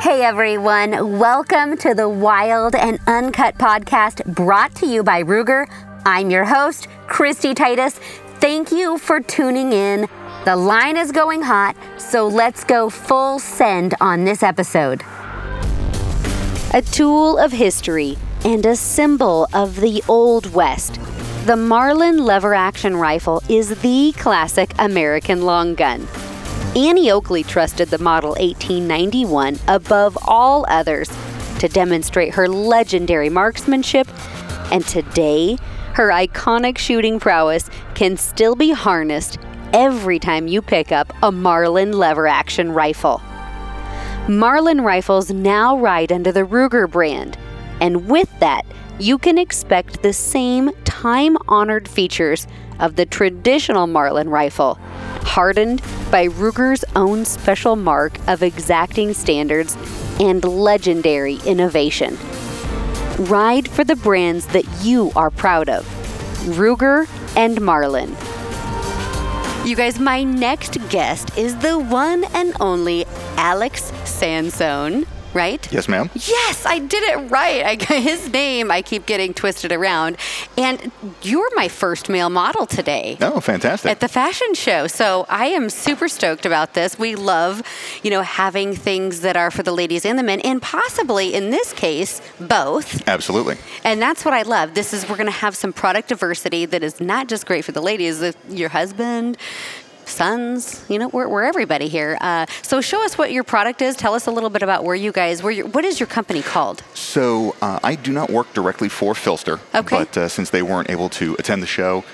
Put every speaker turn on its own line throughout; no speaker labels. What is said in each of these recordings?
Hey everyone, welcome to the Wild and Uncut podcast brought to you by Ruger. I'm your host, Christy Titus. Thank you for tuning in. The line is going hot, so let's go full send on this episode. A tool of history and a symbol of the Old West. The Marlin lever action rifle is the classic American long gun. Annie Oakley trusted the Model 1891 above all others to demonstrate her legendary marksmanship, and today, her iconic shooting prowess can still be harnessed every time you pick up a Marlin lever action rifle. Marlin rifles now ride under the Ruger brand, and with that, you can expect the same time honored features of the traditional Marlin rifle, hardened by Ruger's own special mark of exacting standards and legendary innovation. Ride for the brands that you are proud of Ruger and Marlin. You guys, my next guest is the one and only Alex Sansone right?
Yes, ma'am.
Yes, I did it right. I, his name I keep getting twisted around. And you're my first male model today.
Oh, fantastic.
At the fashion show. So I am super stoked about this. We love, you know, having things that are for the ladies and the men, and possibly in this case, both.
Absolutely.
And that's what I love. This is, we're going to have some product diversity that is not just great for the ladies, uh, your husband, sons. You know, we're, we're everybody here. Uh, so show us what your product is. Tell us a little bit about where you guys, where what is your company called?
So uh, I do not work directly for PHLster.
Okay.
But uh, since they weren't able to attend the show,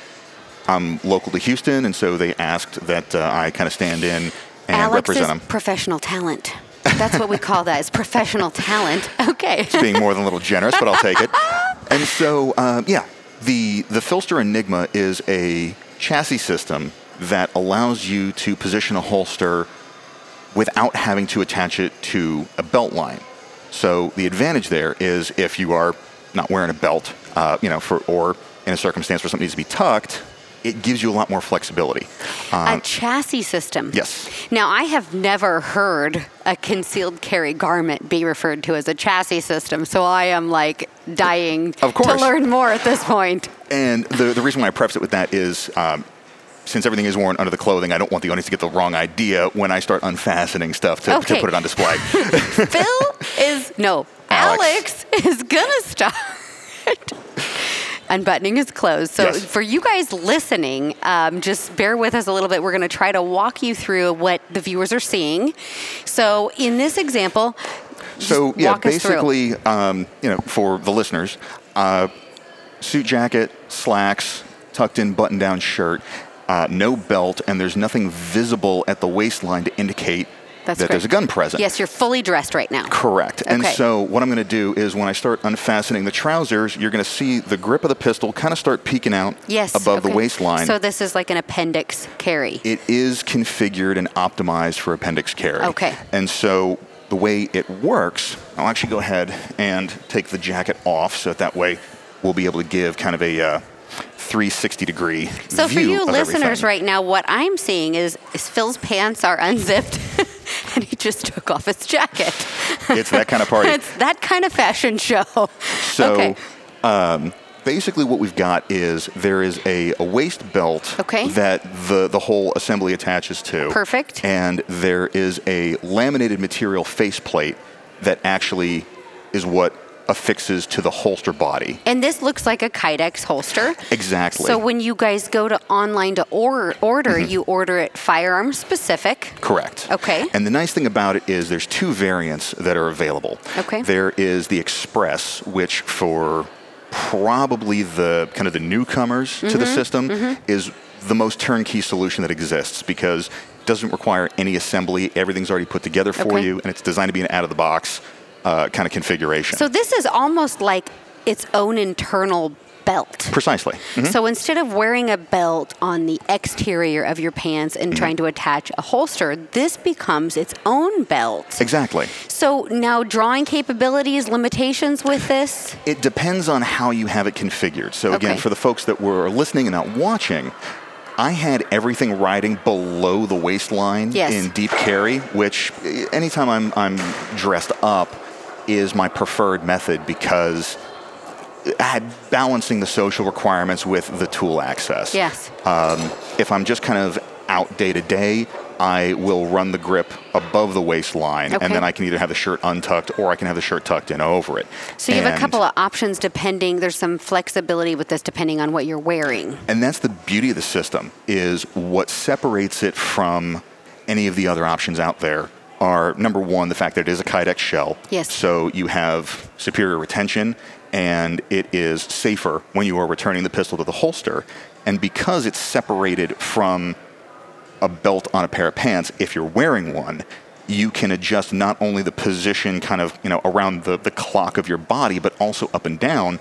I'm local to Houston, and so they asked that uh, I kind of stand in and
Alex
represent them.
professional talent. That's what we call that. Is professional talent. Okay.
It's being more than a little generous, but I'll take it. And so, uh, yeah, the the PHLster Enigma is a chassis system that allows you to position a holster without having to attach it to a belt line. So the advantage there is if you are not wearing a belt, uh, you know, for or in a circumstance where something needs to be tucked, it gives you a lot more flexibility.
Um, a chassis system.
Yes.
Now, I have never heard a concealed carry garment be referred to as a chassis system, so I am like dying to learn more at this point.
And the, the reason why I preface it with that is um, since everything is worn under the clothing, I don't want the audience to get the wrong idea when I start unfastening stuff to,
okay.
to put it on display.
Phil is, no, Alex, Alex is going to start. unbuttoning his clothes. So
yes.
for you guys listening, um, just bear with us a little bit. We're going to try to walk you through what the viewers are seeing. So in this example,
so yeah, basically, um, you know, for the listeners, uh, suit jacket, slacks, tucked in button down shirt, uh, no belt, and there's nothing visible at the waistline to indicate
That's
that
great.
there's a gun present.
Yes, you're fully dressed right now.
Correct.
Okay.
And so what I'm going to do is when I start unfastening the trousers, you're going to see the grip of the pistol kind of start peeking out
yes,
above
okay.
the waistline.
So this is like an appendix carry.
It is configured and optimized for appendix carry.
Okay.
And so the way it works, I'll actually go ahead and take the jacket off so that, that way we'll be able to give kind of a uh, 360 degree
so for you listeners
everything.
right now what i'm seeing is, is phil's pants are unzipped and he just took off his jacket
it's that kind of party
it's that kind of fashion show
so
okay.
um, basically what we've got is there is a, a waist belt
okay.
that the, the whole assembly attaches to
perfect
and there is a laminated material faceplate that actually is what affixes to the holster body.
And this looks like a Kydex holster.
Exactly.
So when you guys go to online to or- order, mm-hmm. you order it firearm specific.
Correct.
Okay.
And the nice thing about it is there's two variants that are available.
Okay.
There is the Express, which for probably the kind of the newcomers mm-hmm. to the
Mm-hmm.
system is the most turnkey solution that exists because it doesn't require any assembly. Everything's already put together for
Okay.
you, and it's designed to be an out of the box uh, kind of configuration.
So this is almost like its own internal belt.
Precisely. Mhm.
So instead of wearing a belt on the exterior of your pants and trying to attach a holster, this becomes its own belt.
Exactly.
So now drawing capabilities, limitations with this?
It depends on how you have it configured. So again,
Okay.
for the folks that were listening and not watching, I had everything riding below the waistline
Yes.
in deep carry, which eh, anytime I'm, I'm dressed up is my preferred method because balancing the social requirements with the tool access.
Yes.
Um, if I'm just kind of out day to day, I will run the grip above the waistline,
Okay.
and then I can either have the shirt untucked or I can have the shirt tucked in over it.
So you have a couple of options depending. There's some flexibility with this depending on what you're wearing.
And that's the beauty of the system is what separates it from any of the other options out there are number one, the fact that it is a Kydex shell.
Yes.
So you have superior retention and it is safer when you are returning the pistol to the holster. And because it's separated from a belt on a pair of pants, if you're wearing one, you can adjust not only the position kind of, you know, around the, the clock of your body, but also up and down.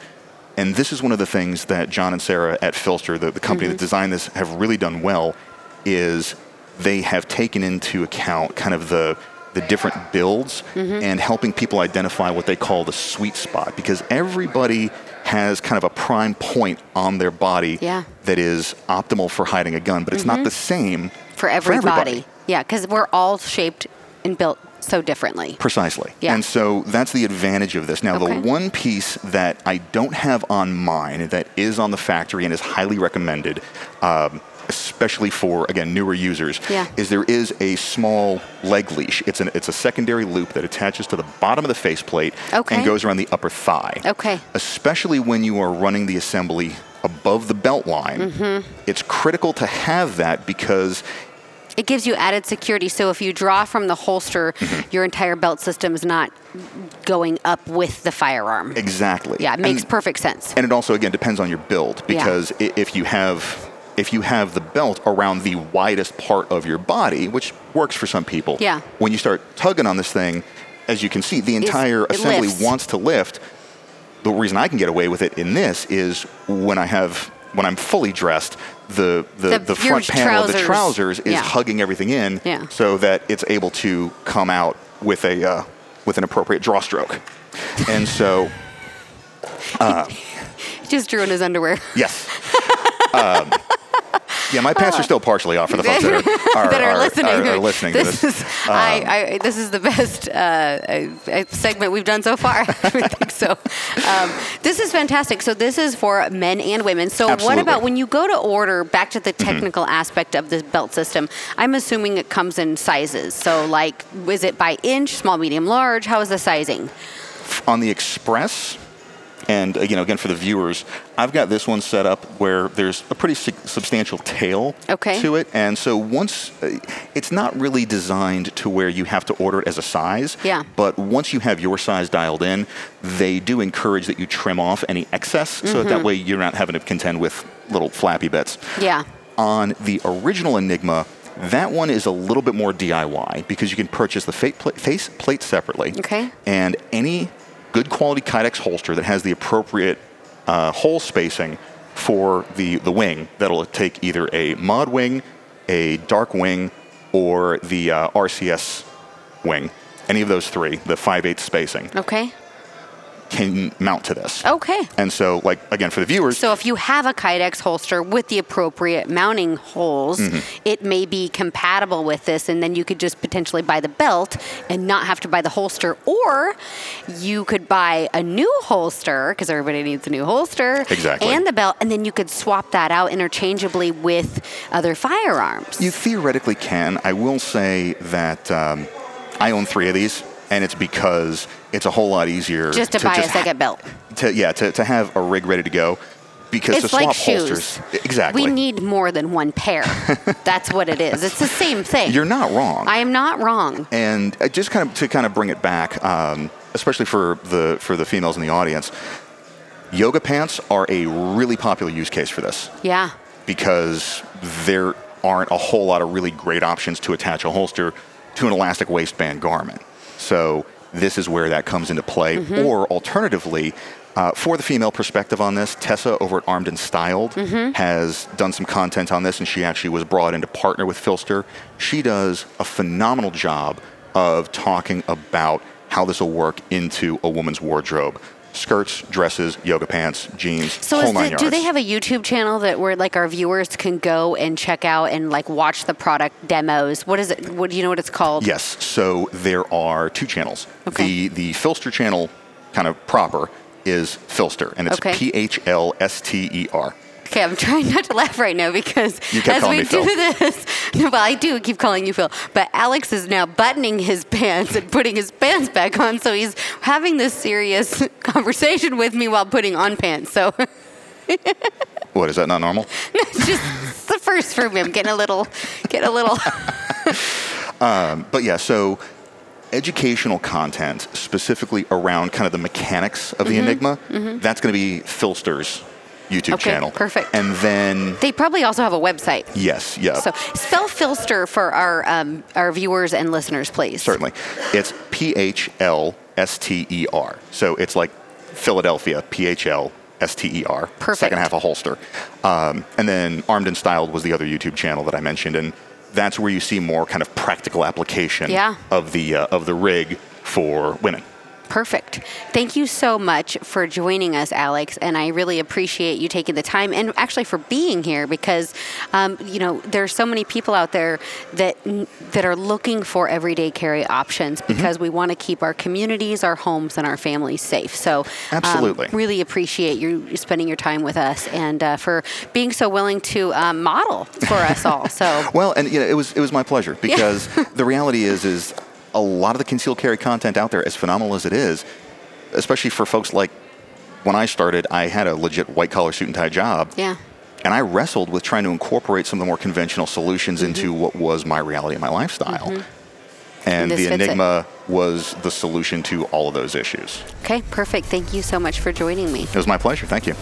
And this is one of the things that John and Sarah at PHLster, the, the company that mm-hmm. designed this, have really done well is they have taken into account kind of the the different builds and helping people identify what they call the sweet spot because everybody has kind of a prime point on their body
Yeah.
that is optimal for hiding a gun, but it's not the same
for everybody.
everybody.
Yeah, because we're all shaped and built so differently.
Precisely.
Yeah.
And so that's the advantage of this. Now,
Okay.
the one piece that I don't have on mine that is on the factory and is highly recommended, um, especially for, again, newer users,
Yeah.
is there is a small leg leash. It's, an, it's a secondary loop that attaches to the bottom of the faceplate
Okay.
and goes around the upper thigh.
Okay.
Especially when you are running the assembly above the belt line,
Mm-hmm.
it's critical to have that because
It gives you added security. So if you draw from the holster,
Mm-hmm.
your entire belt system is not going up with the firearm.
exactly.
Yeah, it makes
And-
perfect sense.
and it also again depends on your build because i if you have if you have the belt around the widest part of your body which works for some people
Yeah.
when you start tugging on this thing as you can see the entire assembly wants to lift the reason i can get away with it in this is when i have when i'm fully dressed the the,
The-
the, front panel of the
trousers.
trousers is
Yeah.
hugging everything in
Yeah.
so that it's able to come out with a uh, with an appropriate draw stroke and so
He just drew in his underwear.
Yes. um, yeah, my pants are still partially off for the folks that are, are,
that are,
are-
listening.
are- listening to
this
this. Um,
is I, I, this is the best uh, uh, segment we've done so far. I think so. Um, this is fantastic. So this is for men and women. So what
Absolutely. Mm-hmm.
about when you go to order? Back to the technical aspect of this belt system. I'm assuming it comes in sizes. So like, is it by inch, small, medium, large? How is the sizing?
On the Express, and uh, you know, again for the viewers, I've got this one set up where there's a pretty su- substantial tail
Okay.
to it, and so once uh, it's not really designed to where you have to order it as a size.
Yeah.
But once you have your size dialed in, they do encourage that you trim off any excess, so that,
Mm-hmm.
that way you're not having to contend with little flappy bits.
Yeah.
on the original Enigma, that one is a little bit more DIY because you can purchase the face plate separately.
Okay.
And any good quality Kydex holster that has the appropriate uh, hole spacing for the, the wing, that'll take either a mod wing, a dark wing, or the uh, RCS wing. Any of those three, the 5 8 spacing,
Okay.
Can mount to this.
Okay.
And so, like, again, for the viewers,
So if you have a Kydex holster with the appropriate mounting holes,
Mm-hmm.
it may be compatible with this, and then you could just potentially buy the belt and not have to buy the holster, or you could buy a new holster because everybody needs a new holster,
Exactly.
and the belt, and then you could swap that out interchangeably with other firearms.
You theoretically can. I will say that um, I own three of these, and it's because it's a whole lot easier
just to, buy a
ha-
second belt.
to yeah to, to have a rig ready to go because
It's
to swap
like
holsters
shoes.
exactly.
We need more than one pair. That's what it is. It's the same thing.
You're not wrong.
I am not wrong.
and uh, just kind of to kind of bring it back, um, especially for the for the females in the audience, yoga pants are a really popular use case for this
Yeah.
because there aren't a whole lot of really great options to attach a holster to an elastic waistband garment. So this is where that comes into play.
Mm-hmm.
Or alternatively, uh, for the female perspective on this, Tessa over at Armed and Styled
Mm-hmm.
has done some content on this, and she actually was brought in to partner with PHLster. She does a phenomenal job of talking about how this will work into a woman's wardrobe. Skirts, dresses, yoga pants, jeans,
So
whole
is
nine
the,
yards.
do they have a YouTube channel that where like our viewers can go and check out and like watch the product demos? What is it? What do you know what it's called?
Yes. So there are two channels.
Okay.
The the PHLster channel, kind of proper, is PHLster, and it's
Okay.
P H L S T E R.
Okay, I'm trying not to laugh right now because as we do
Phil.
this, no, well, I do keep calling you Phil, but Alex is now buttoning his pants and putting his pants back on, so he's having this serious conversation with me while putting on pants. So
What is that not normal?
it's just the first for me. I'm getting a little, getting a little.
Um, but yeah, so educational content specifically around kind of the mechanics of the mm-hmm. Enigma, mm-hmm. that's going to be PHLster's YouTube.
Okay,
channel.
perfect.
And then
They probably also have a website.
yes, yeah.
So spell PHLster for our um, our viewers and listeners, please.
Certainly. It's P H L S T E R. So it's like Philadelphia, P H L S T E R.
Perfect.
Second half a holster. Um, and then Armed and Styled was the other YouTube channel that I mentioned. And that's where you see more kind of practical application
Yeah.
of, the, uh, of the rig for women.
Perfect. Thank you so much for joining us, Alex. And I really appreciate you taking the time and actually for being here because, um, you know, there's so many people out there that that are looking for everyday carry options
Mm-hmm.
because we want to keep our communities, our homes, and our families safe. So, um,
Absolutely.
really appreciate you spending your time with us and uh, for being so willing to um, model for us all. So.
Well, and you know, it was it was my pleasure because the reality is is a lot of the concealed carry content out there, as phenomenal as it is, especially for folks like when I started, I had a legit white collar suit and tie job.
Yeah.
And I wrestled with trying to incorporate some of the more conventional solutions
Mm-hmm.
into what was my reality and my lifestyle. And,
And
the
fits it.
Enigma was the solution to all of those issues.
Okay, perfect. Thank you so much for joining me.
It was my pleasure. Thank you.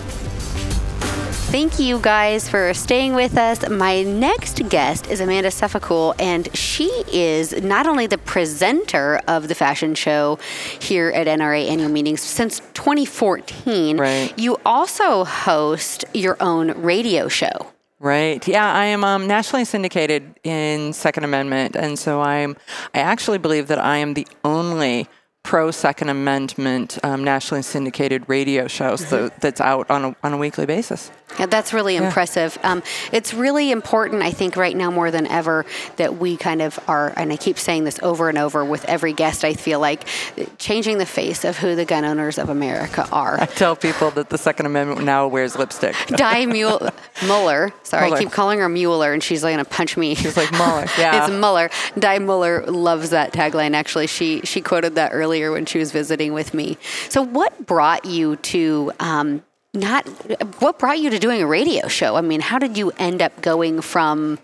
Thank you guys for staying with us. My next guest is Amanda Suffecool, and she is not only the presenter of the fashion show here at NRA annual meetings since 2014,
Right.
you also host your own radio show.
Right. Yeah, I am um, nationally syndicated in Second Amendment, and so I'm. I actually believe that I am the only pro Second Amendment um, nationally syndicated radio show so that's out on a on a weekly basis.
Yeah, that's really impressive. Um, it's really important, I think, right now more than ever that we kind of are, and I keep saying this over and over with every guest, I feel like changing the face of who the gun owners of America are.
I tell people that the Second Amendment now wears lipstick.
Di Mule- Mueller. Sorry,
Mueller.
I keep calling her Mueller, and she's like going to punch me.
She's like Mueller. Yeah.
it's Mueller. Di Mueller loves that tagline. Actually, she she quoted that earlier when she was visiting with me. So, what brought you to um, not? What brought you to doing a radio show? I mean, how did you end up going from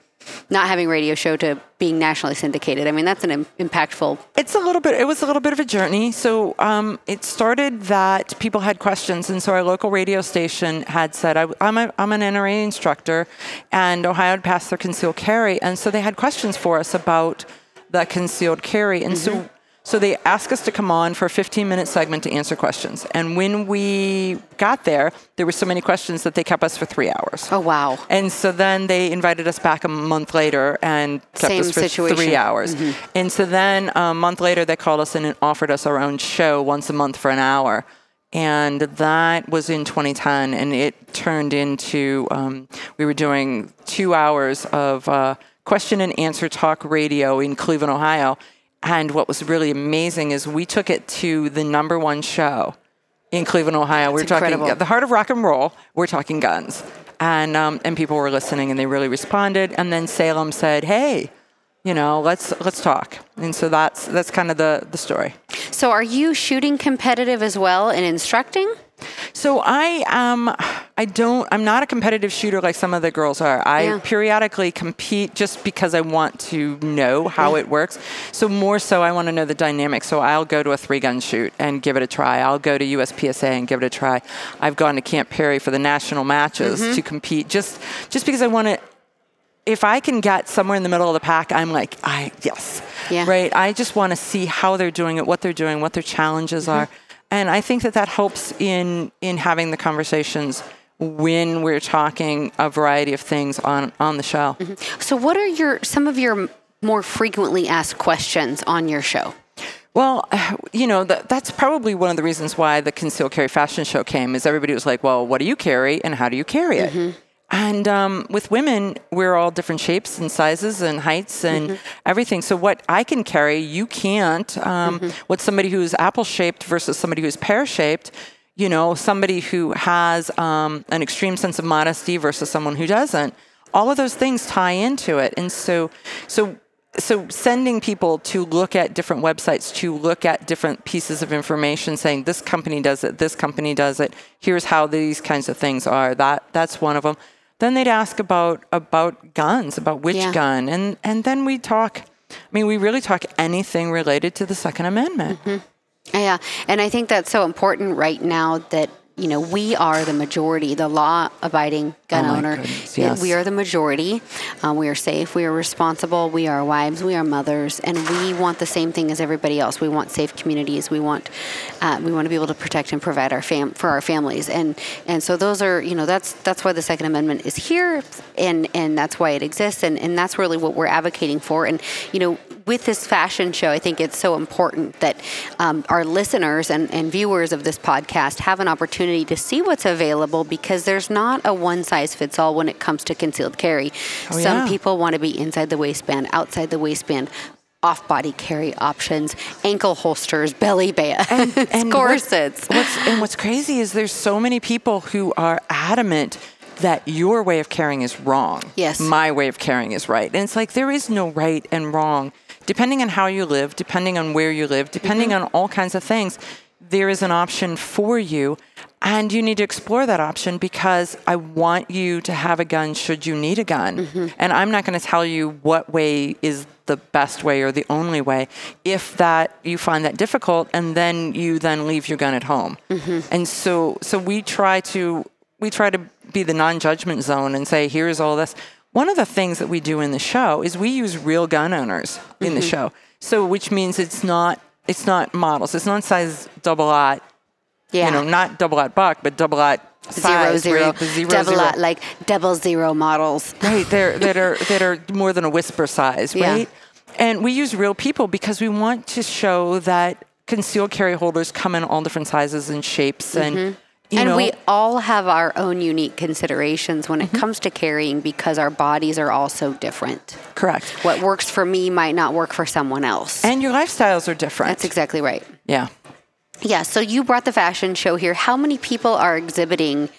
not having a radio show to being nationally syndicated? I mean, that's an Im- impactful.
It's a little bit. It was a little bit of a journey. So um, it started that people had questions, and so our local radio station had said, I, "I'm a, I'm an NRA instructor, and Ohio had passed their concealed carry, and so they had questions for us about the concealed carry, and so." So they asked us to come on for a 15 minute segment to answer questions. And when we got there, there were so many questions that they kept us for three hours.
Oh wow!
And so then they invited us back a month later and kept
Same
us for
situation.
three hours. And so then a month later, they called us in and offered us our own show once a month for an hour. And that was in 2010, and it turned into um, we were doing two hours of uh, question and answer talk radio in Cleveland, Ohio. And what was really amazing is we took it to the number one show in Cleveland, Ohio. we're
That's
talking
incredible.
the heart of rock and roll. We're talking guns, and um, and people were listening, and they really responded. And then Salem said, "Hey, you know, let's let's talk." And so that's that's kind of the the story.
So, are you shooting competitive as well and instructing?
So I um I don't I'm not a competitive shooter like some of the girls are. I
Yeah.
periodically compete just because I want to know how it works. So more so I want to know the dynamics. So I'll go to a three gun shoot and give it a try. I'll go to USPSA and give it a try. I've gone to Camp Perry for the national matches
Mm-hmm.
to compete just just because I want to if I can get somewhere in the middle of the pack, I'm like, I yes,
Yeah.
right. I just want to see how they're doing it, what they're doing, what their challenges
Mm-hmm.
are, and I think that that helps in in having the conversations when we're talking a variety of things on on the show.
So, what are your some of your more frequently asked questions on your show?
Well, you know, that, that's probably one of the reasons why the concealed carry fashion show came is everybody was like, well, what do you carry and how do you carry it?
Mm-hmm.
And um, with women, we're all different shapes and sizes and heights and
Mm-hmm.
everything. So what I can carry, you can't. Um,
Mm-hmm.
What somebody who's apple shaped versus somebody who's pear shaped, you know, somebody who has um, an extreme sense of modesty versus someone who doesn't. All of those things tie into it. And so, so so sending people to look at different websites to look at different pieces of information saying this company does it this company does it here's how these kinds of things are that that's one of them then they'd ask about about guns about which
Yeah.
gun. And and then we talk i mean we really talk anything related to the second amendment. Mm-hmm.
Yeah, and I think that's so important right now that you know we are the majority, the law-abiding gun
Oh
owner.
goodness, yes.
We are the majority. Um, we are safe. We are responsible. We are wives. We are mothers, and we want the same thing as everybody else. We want safe communities. We want uh, we want to be able to protect and provide our fam for our families, and and so those are you know that's that's why the Second Amendment is here, and and that's why it exists, and and that's really what we're advocating for, and you know with this fashion show, I think it's so important that um, our listeners and, and viewers of this podcast have an opportunity to see what's available because there's not a one size fits all when it comes to concealed carry.
Oh,
Some
yeah.
people want to be inside the waistband, outside the waistband. Off body carry options, ankle holsters, belly bands,
and
corsets.
What, what's, and what's crazy is there's so many people who are adamant that your way of carrying is wrong.
Yes.
My way of carrying is right. And it's like there is no right and wrong. Depending on how you live, depending on where you live, depending
Mm-hmm.
on all kinds of things, there is an option for you. And you need to explore that option because I want you to have a gun should you need a gun.
Mm-hmm.
And I'm not going to tell you what way is the best way or the only way if that you find that difficult and then you then leave your gun at home. And so so we try to we try to be the non-judgment zone and say here's all this. One of the things that we do in the show is we use real gun owners in the mm-hmm. show. So which means it's not it's not models. It's not size double lot.
Yeah.
you know, not double lot buck, but double lot
zero
size,
zero,
right? Zero,
double
zero.
out, like double zero models.
Right, they're, that are that are more than a whisper size,
Yeah.
right? And we use real people because we want to show that concealed carry holders come in all different sizes and shapes, and
mm-hmm. You and
know,
we all have our own unique considerations when it
Mm-hmm.
comes to carrying because our bodies are all so different.
correct.
What works for me might not work for someone else.
And your lifestyles are different.
That's exactly right.
yeah.
Yeah, so you brought the fashion show here. How many people are exhibiting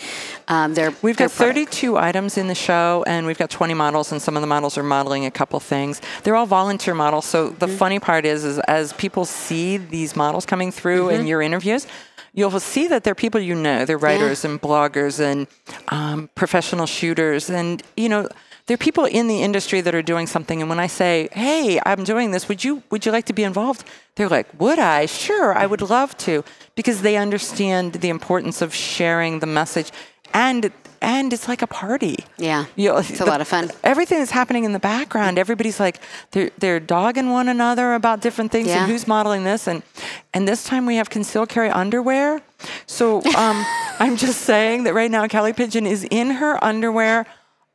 um, their
We've
their
got
product?
32 items in the show, and we've got 20 models, and some of the models are modeling a couple things. They're all volunteer models. So the
Mm-hmm.
funny part is, is as people see these models coming through
Mm-hmm.
in your interviews, you'll see that they're people you know. They're writers and bloggers and um, professional shooters, and you know. They're people in the industry that are doing something, and when I say, "Hey, I'm doing this. Would you Would you like to be involved?" They're like, "Would I? Sure, I would love to," because they understand the importance of sharing the message, and and it's like a party.
Yeah,
You know,
it's a
the-
lot of fun.
Everything that's happening in the background, everybody's like they're they're dogging one another about different things
Yeah.
and who's modeling this and and this time we have concealed carry underwear. So um, I'm just saying that right now Kelly Pigeon is in her underwear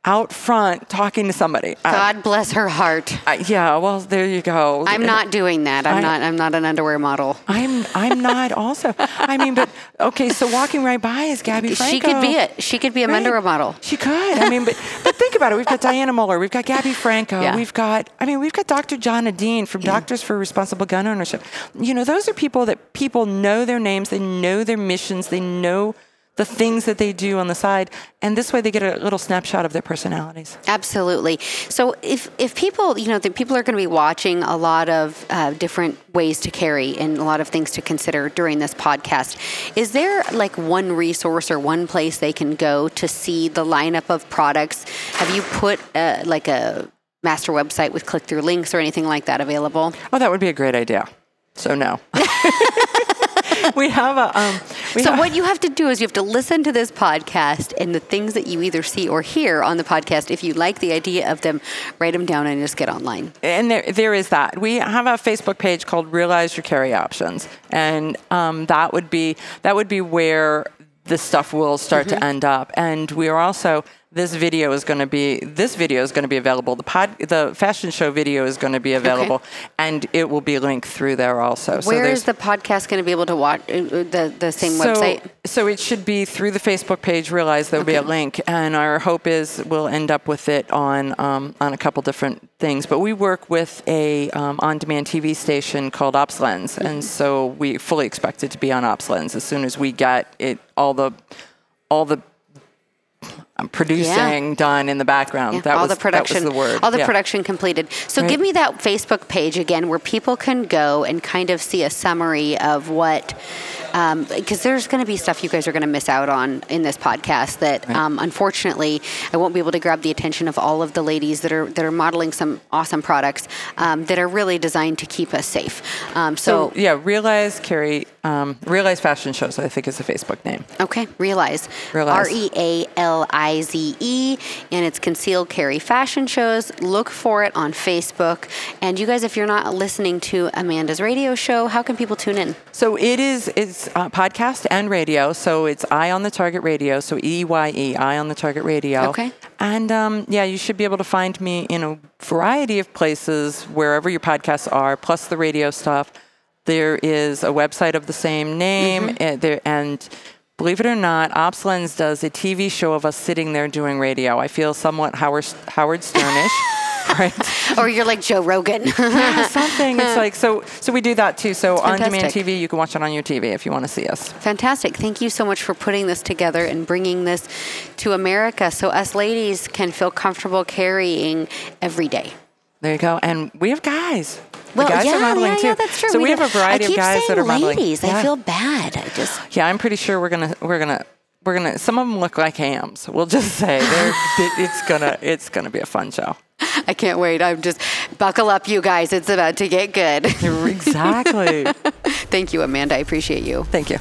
out front talking to somebody.
God bless her heart.
I- yeah, well there you go.
I'm not doing that. I'm
I-
not. I'm not an underwear model.
I'm I'm not also. I mean, but okay. So walking right by is Gabby Franco.
She could be it. She could be a
Right.
underwear model.
She could. I mean, but but think about it. We've got Dianna Muller. We've got Gabby Franco.
Yeah.
We've got. I mean, we've got Dr. John Adine from Doctors for Responsible Gun Ownership. You know, those are people that people know their names. They know their missions. They know the things that they do on the side, and this way they get a little snapshot of their personalities.
Absolutely. So if if people, you know, the people are going to be watching a lot of uh, different ways to carry and a lot of things to consider during this podcast, is there like one resource or one place they can go to see the lineup of products? Have you put uh, like a master website with click through links or anything like that available?
Oh, that would be a great idea. So no. we have a. Um, we
So
have-
what you have to do is you have to listen to this podcast and the things that you either see or hear on the podcast. If you like the idea of them, write them down and just get online.
and there, there is that. We have a Facebook page called Realize Your Carry Options, and um, that would be that would be where the stuff will start
Mm-hmm.
to end up. And we are also this video is going to be this video is going to be available. The pod, the fashion show video is going to be available, and it will be linked through there also. so
Where
there's-
is the podcast going to be able to watch uh, the the same
so,
website?
So it should be through the Facebook page. Realize there'll be a link, and our hope is we'll end up with it on um, on a couple different things. But we work with a um, on-demand TV station called OpsLens,
Mm-hmm.
and so we fully expect it to be on OpsLens as soon as we get it all the all the producing done in the background.
Yeah,
that
all
was
the production,
the word.
all the
Yeah.
production completed. So
Right.
give me that Facebook page again, where people can go and kind of see a summary of what, because there's going to be stuff you guys are going to miss out on in this podcast that, um, unfortunately, I won't be able to grab the attention of all of the ladies that are that are modeling some awesome products um, that are really designed to keep us safe. Um,
So
so,
yeah, realize Carrie, um, realize fashion shows. I think is the Facebook name.
Okay, realize.
Realize.
R E A L I Z E, and it's concealed carry fashion shows. Look for it on Facebook. And you guys, if you're not listening to Amanda's radio show, how can people tune in?
So it is it's uh, podcast and radio. So it's Eye on the Target Radio. So E Y E Eye on the Target Radio.
Okay.
And um, yeah, you should be able to find me in a variety of places wherever your podcasts are, plus the radio stuff. There is a website of the same name,
Mm-hmm.
and, there, and believe it or not, OpsLens does a TV show of us sitting there doing radio. I feel somewhat Howard Howard Sternish. Right,
Or you're like Joe Rogan.
yeah, something. It's like so. So we do that too. So on demand. TV, you can watch it on your TV if you want to see us.
Fantastic. Thank you so much for putting this together and bringing this to America so us ladies can feel comfortable carrying every day.
There you go. And we have guys. The
Well,
guys
yeah,
are modeling
yeah,
too.
yeah, that's true.
So we,
do-
have a variety of guys that are modeling.
ladies. I
Yeah.
feel bad. I just
Yeah, I'm pretty sure we're gonna we're gonna we're gonna. Some of them look like hams. We'll just say they're. it's gonna it's gonna be a fun show.
I can't wait. I'm just buckle up, you guys. It's about to get good.
Exactly.
Thank you, Amanda. I appreciate you.
Thank you.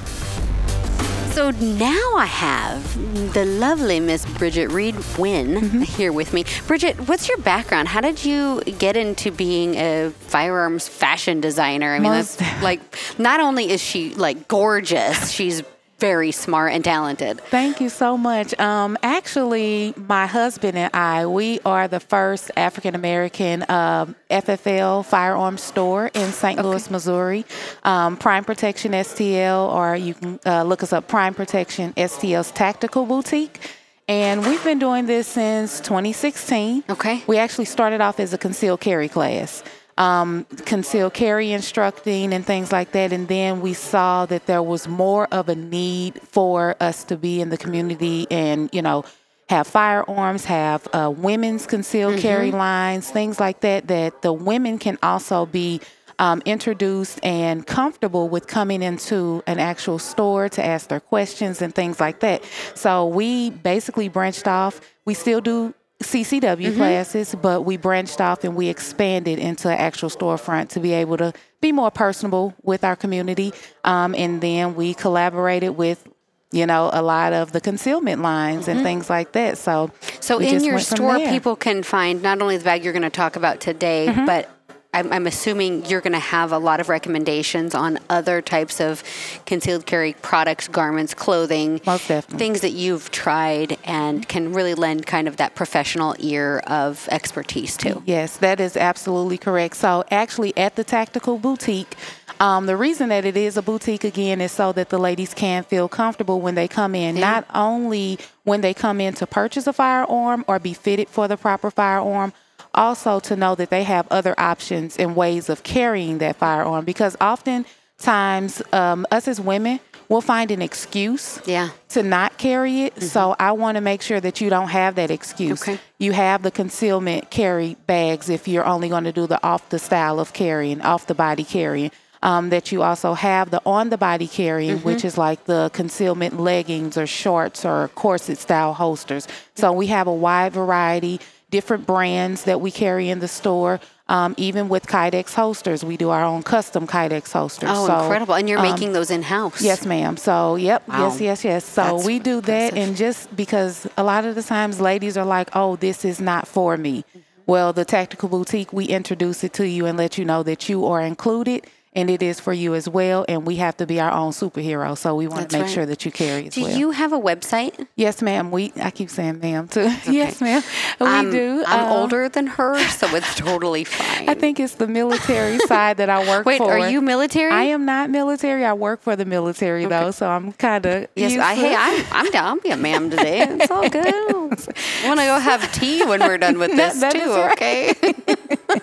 So now I have the lovely Miss Bridget Reed Wynn
Mm-hmm.
here with me. Bridget, what's your background? How did you get into being a firearms fashion designer? I mean,
Most-
that's like not only is she like gorgeous, she's very smart and talented.
Thank you so much. Um, actually, my husband and I, we are the first African American um, FFL firearms store in St. Louis, Missouri. Um, Prime Protection STL, or you can uh, look us up, Prime Protection STL's Tactical Boutique. And we've been doing this since 2016.
Okay.
We actually started off as a concealed carry class, um, concealed carry instructing and things like that. And then we saw that there was more of a need for us to be in the community and, you know, have firearms, have uh, women's concealed carry lines, things like that, that the women can also be um, introduced and comfortable with coming into an actual store to ask their questions and things like that. So we basically branched off. We still do CCW classes, but we branched off and we expanded into an actual storefront to be able to be more personable with our community. Um, and then we collaborated with, you know, a lot of the concealment lines and things like that. So,
So in your store, people can find not only the bag you're going to talk about today,
Mm-hmm.
but I'm, I'm assuming you're going to have a lot of recommendations on other types of concealed carry products, garments, clothing,
Most definitely.
things that you've tried and can really lend kind of that professional ear of expertise to.
Yes, that is absolutely correct. So, actually, at the Tactical Boutique, um, the reason that it is a boutique again is so that the ladies can feel comfortable when they come in, not only when they come in to purchase a firearm or be fitted for the proper firearm, also to know that they have other options and ways of carrying that firearm because oftentimes um, us as women will find an excuse
Yeah.
to not carry it. So I want to make sure that you don't have that excuse.
Okay.
You have the concealment carry bags if you're only going to do the off the style of carrying, off the body carrying. Um, that you also have the on the body carrying, which is like the concealment leggings or shorts or corset style holsters. So we have a wide variety, different brands that we carry in the store. Um, even with Kydex holsters, we do our own custom Kydex holsters.
Oh,
So,
incredible. And you're
um,
making those in house.
Yes, ma'am. So, yep,
Wow.
yes, yes, yes. So
That's
we do that,
impressive.
and just because a lot of the times ladies are like, "Oh, this is not for me." Well, the tactical boutique, we introduce it to you and let you know that you are included, and it is for you as well. And we have to be our own superhero, so we want
That's
to make
right.
sure that you carry as
Do
well.
you have a website?
yes, ma'am. We I keep saying ma'am too. yes, ma'am. We
I'm,
do.
I'm
Uh,
older than her, so it's totally fine.
I think it's the military side that I work
Wait,
for.
Wait, are you military?
I am not military. I work for the military though, so I'm kind of
Yes, I, hey, I'm, I'm down. I'll be a ma'am today. It's all good. I want to go have tea when we're done with this
that
too.
right.
Okay.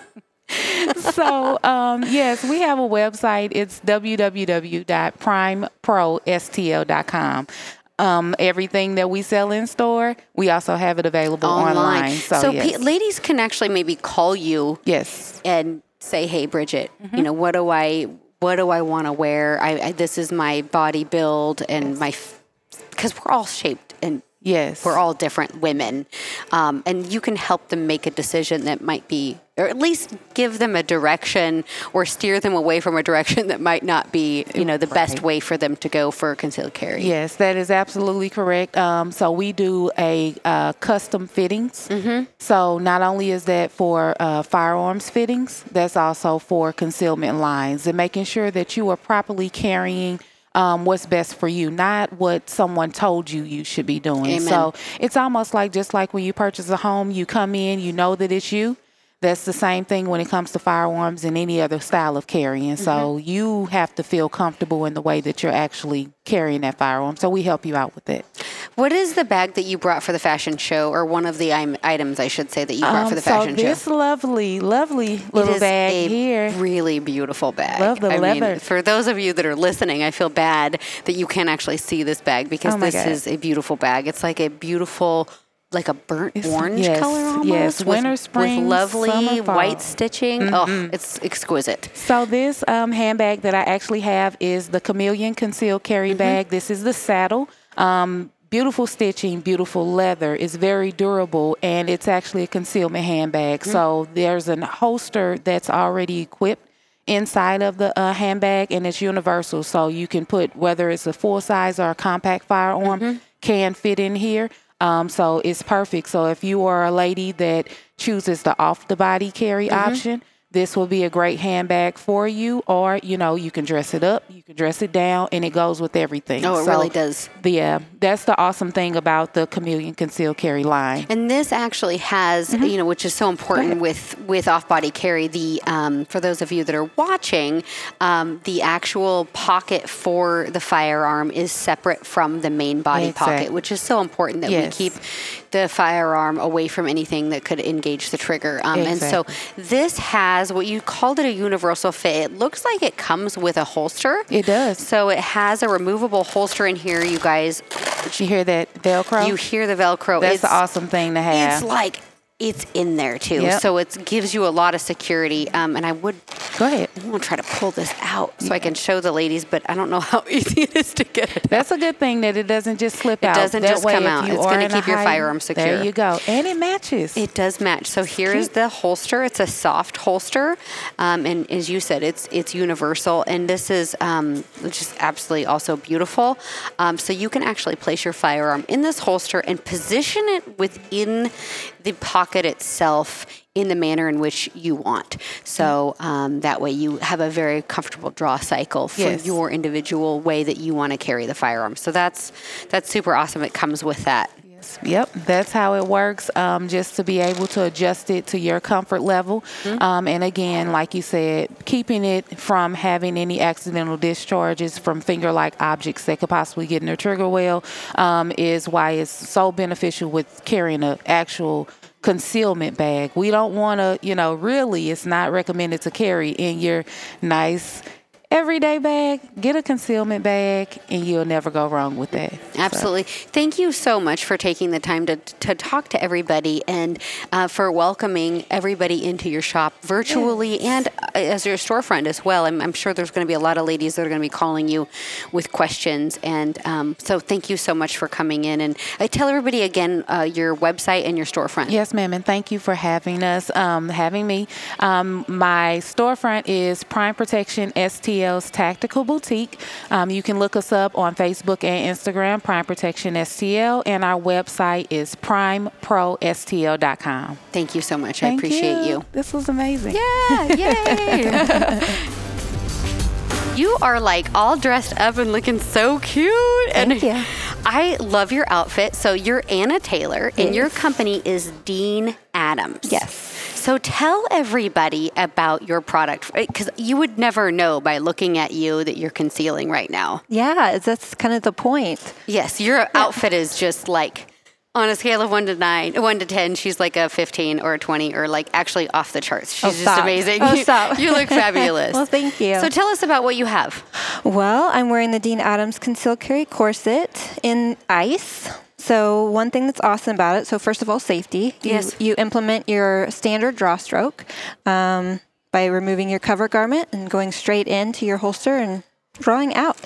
So um, yes, we have a website. It's www.primeprostl.com. Um, everything that we sell in store, we also have it available online. So, yes.
pe- ladies can actually maybe call you
yes,
and say, "Hey, Bridget,
Mm-hmm.
you know what do I what do I want to wear? I, I this is my body build and my because we're all shaped
yes,
we're all different women, um, and you can help them make a decision that might be, or at least give them a direction or steer them away from a direction that might not be, you know, the best way for them to go for concealed carry.
Yes, that is absolutely correct. Um, so we do a uh, custom fittings. Mm-hmm. So not only is that for uh, firearms fittings, that's also for concealment lines and making sure that you are properly carrying. Um, what's best for you, not what someone told you you should be doing.
Amen.
So it's almost like just like when you purchase a home, you come in, you know that it's you. That's the same thing when it comes to firearms and any other style of carrying. So
Mm-hmm.
you have to feel comfortable in the way that you're actually carrying that firearm. So we help you out with it.
What is the bag that you brought for the fashion show, or one of the items I should say that you brought for
Um,
the fashion show?
so this
show?
lovely, lovely little
it is
bag
a
here.
really beautiful bag.
Love the
I mean,
leather.
for those of you that are listening, I feel bad that you can't actually see this bag because
Oh
this
God.
is a beautiful bag. It's like a beautiful, like a burnt
It's-
orange
yes,
color almost.
yes.
with-
Winter,
with,
spring,
lovely
summer, fall.
white stitching. Oh, it's exquisite.
So this um, handbag that I actually have is the Cameleon Concealed Carry
Mm-hmm.
bag. This is the saddle. Um, beautiful stitching, beautiful leather. It's very durable, and it's actually a concealment handbag.
Mm-hmm.
So there's a holster that's already equipped inside of the uh, handbag, and it's universal. So you can put whether it's a full size or a compact firearm
Mm-hmm.
can fit in here. Um, so it's perfect. So if you are a lady that chooses the off the body carry
Mm-hmm.
option, this will be a great handbag for you. Or you know, you can dress it up, you can dress it down, and it goes with everything.
Oh, it
So,
really does.
Yeah, that's the awesome thing about the Cameleon conceal Carry line.
And this actually has,
Mm-hmm.
you know, which is so important with with off body carry. The um, for those of you that are watching, um, the actual pocket for the firearm is separate from the main body
Exactly.
pocket, which is so important that
Yes.
we keep the firearm away from anything that could engage the trigger. Um, And so this has what you called it a universal fit. It looks like it comes with a holster.
It does.
So it has a removable holster in here, you guys.
Did you hear that Velcro?
You hear the Velcro.
that's
It's-
the awesome thing to have.
it's like it's in there too,
Yep.
so it gives you a lot of security. Um, and I would,
Go ahead.
I'm gonna try to pull this out so I can show the ladies, but I don't know how easy it is to get it.
That's a good thing that it doesn't just slip out.
It doesn't
That
just
way,
come out. It's gonna keep your
high-
firearm secure.
There you go, and it matches.
It does match. So here is the holster. It's a soft holster, um, and as you said, it's it's universal. And this is um, just absolutely also beautiful. Um, so you can actually place your firearm in this holster and position it within the pocket itself in the manner in which you want. So um, that way you have a very comfortable draw cycle for
Yes.
your individual way that you want to carry the firearm. So that's that's super awesome. It comes with that.
Yep, that's how it works. Um, just to be able to adjust it to your comfort level.
Mm-hmm.
Um, and again, like you said, keeping it from having any accidental discharges from finger like objects that could possibly get in the trigger well um, is why it's so beneficial with carrying an actual concealment bag. We don't want to, you know, really, it's not recommended to carry in your nice everyday bag. Get a concealment bag, and you'll never go wrong with that. So-
Absolutely. Thank you so much for taking the time to, to talk to everybody and uh, for welcoming everybody into your shop virtually and uh, as your storefront as well. I'm, I'm sure there's going to be a lot of ladies that are going to be calling you with questions. And um, so thank you so much for coming in. And I tell everybody again uh, your website and your storefront.
Yes, ma'am, and thank you for having us, um, having me. Um, my storefront is Prime Protection STL's Tactical Boutique. Um, you can look us up on Facebook and Instagram, Prime Protection STL, and our website is primeprostl.com.
Thank you so much.
Thank I
appreciate you.
This was amazing.
Yeah, yay. You are like all dressed up and looking so cute.
Thank
and
you.
I love your outfit. So you're Anna Taylor, and your company is Dene Adams.
Yes.
So tell everybody about your product because you would never know by looking at you that you're concealing right now.
Yeah, that's kind of the point.
Yes, your outfit is just like on a scale of one to nine, one to ten, she's like a fifteen or a twenty, or like actually off the charts. She's
Oh,
just
stop.
amazing.
Oh, stop.
you look fabulous.
Well, thank you.
So tell us about what you have.
Well, I'm wearing the Dene Adams Conceal carry corset in ice. So one thing that's awesome about it, so first of all, safety. You,
Yes.
You implement your standard draw stroke um, by removing your cover garment and going straight into your holster and drawing out.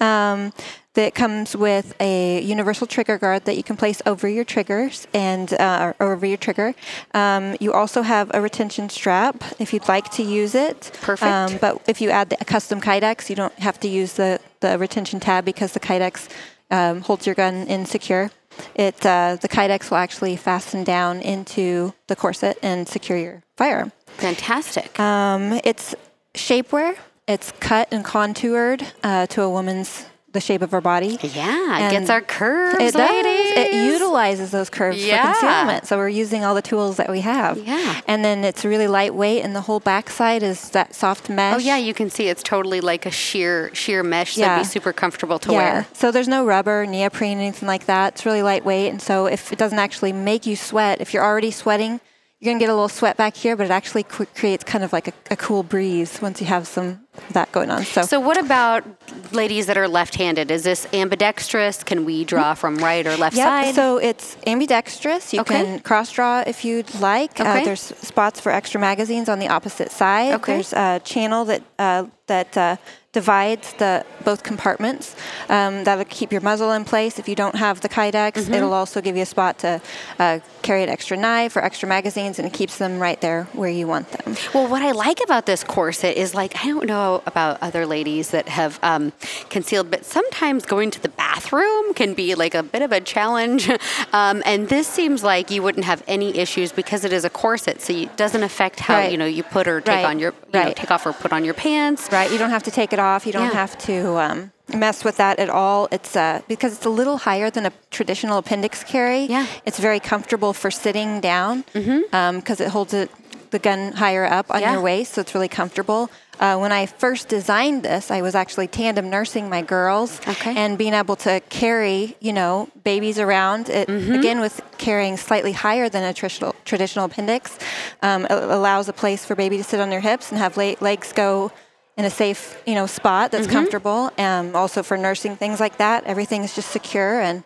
Um, that comes with a universal trigger guard that you can place over your triggers and uh, over your trigger. Um, you also have a retention strap if you'd like to use it.
Perfect.
Um, but if you add the custom Kydex, you don't have to use the, the retention tab because the Kydex um, holds your gun in secure. It uh, the Kydex will actually fasten down into the corset and secure your firearm.
Fantastic.
Um, it's shapewear. It's cut and contoured uh, to a woman's the shape of our body.
yeah, it gets our curves.
It does. It utilizes those curves
Yeah.
for concealment. So we're using all the tools that we have.
Yeah.
And then it's really lightweight, and the whole backside is that soft mesh.
Oh yeah, you can see it's totally like a sheer sheer mesh. So
Yeah.
it'd be super comfortable to
yeah.
wear.
So there's no rubber, neoprene, anything like that. It's really lightweight, and so if it doesn't actually make you sweat, if you're already sweating, you're gonna get a little sweat back here, but it actually creates kind of like a, a cool breeze once you have some that going on. So,
So what about ladies that are left-handed? Is this ambidextrous? Can we draw from right or left
Yep,
side?
so it's ambidextrous. You
Okay.
can cross draw if you'd like.
Okay.
Uh, there's spots for extra magazines on the opposite side.
Okay.
There's a channel that uh, that uh, divides the both compartments. Um, that'll keep your muzzle in place. If you don't have the Kydex,
Mm-hmm.
it'll also give you a spot to uh, carry an extra knife or extra magazines, and it keeps them right there where you want them.
Well, what I like about this corset is like I don't know about other ladies that have um, concealed, but sometimes going to the bathroom can be like a bit of a challenge. Um, and this seems like you wouldn't have any issues because it is a corset, so it doesn't affect how
Right.
you know you put or take
Right.
on your you know, take off or put on your pants.
Right. You don't have to take it off. You don't
Yeah.
have to um, mess with that at all. It's uh, because it's a little higher than a traditional appendix carry.
Yeah.
It's very comfortable for sitting down because it holds it the gun higher up on
Yeah.
your waist, so it's really comfortable. Uh, when I first designed this, I was actually tandem nursing my girls,
Okay.
and being able to carry, you know, babies around. It again with carrying slightly higher than a traditional traditional appendix, um, it allows a place for baby to sit on their hips and have le- legs go in a safe, you know, spot that's comfortable. Um, also for nursing things like that, everything is just secure and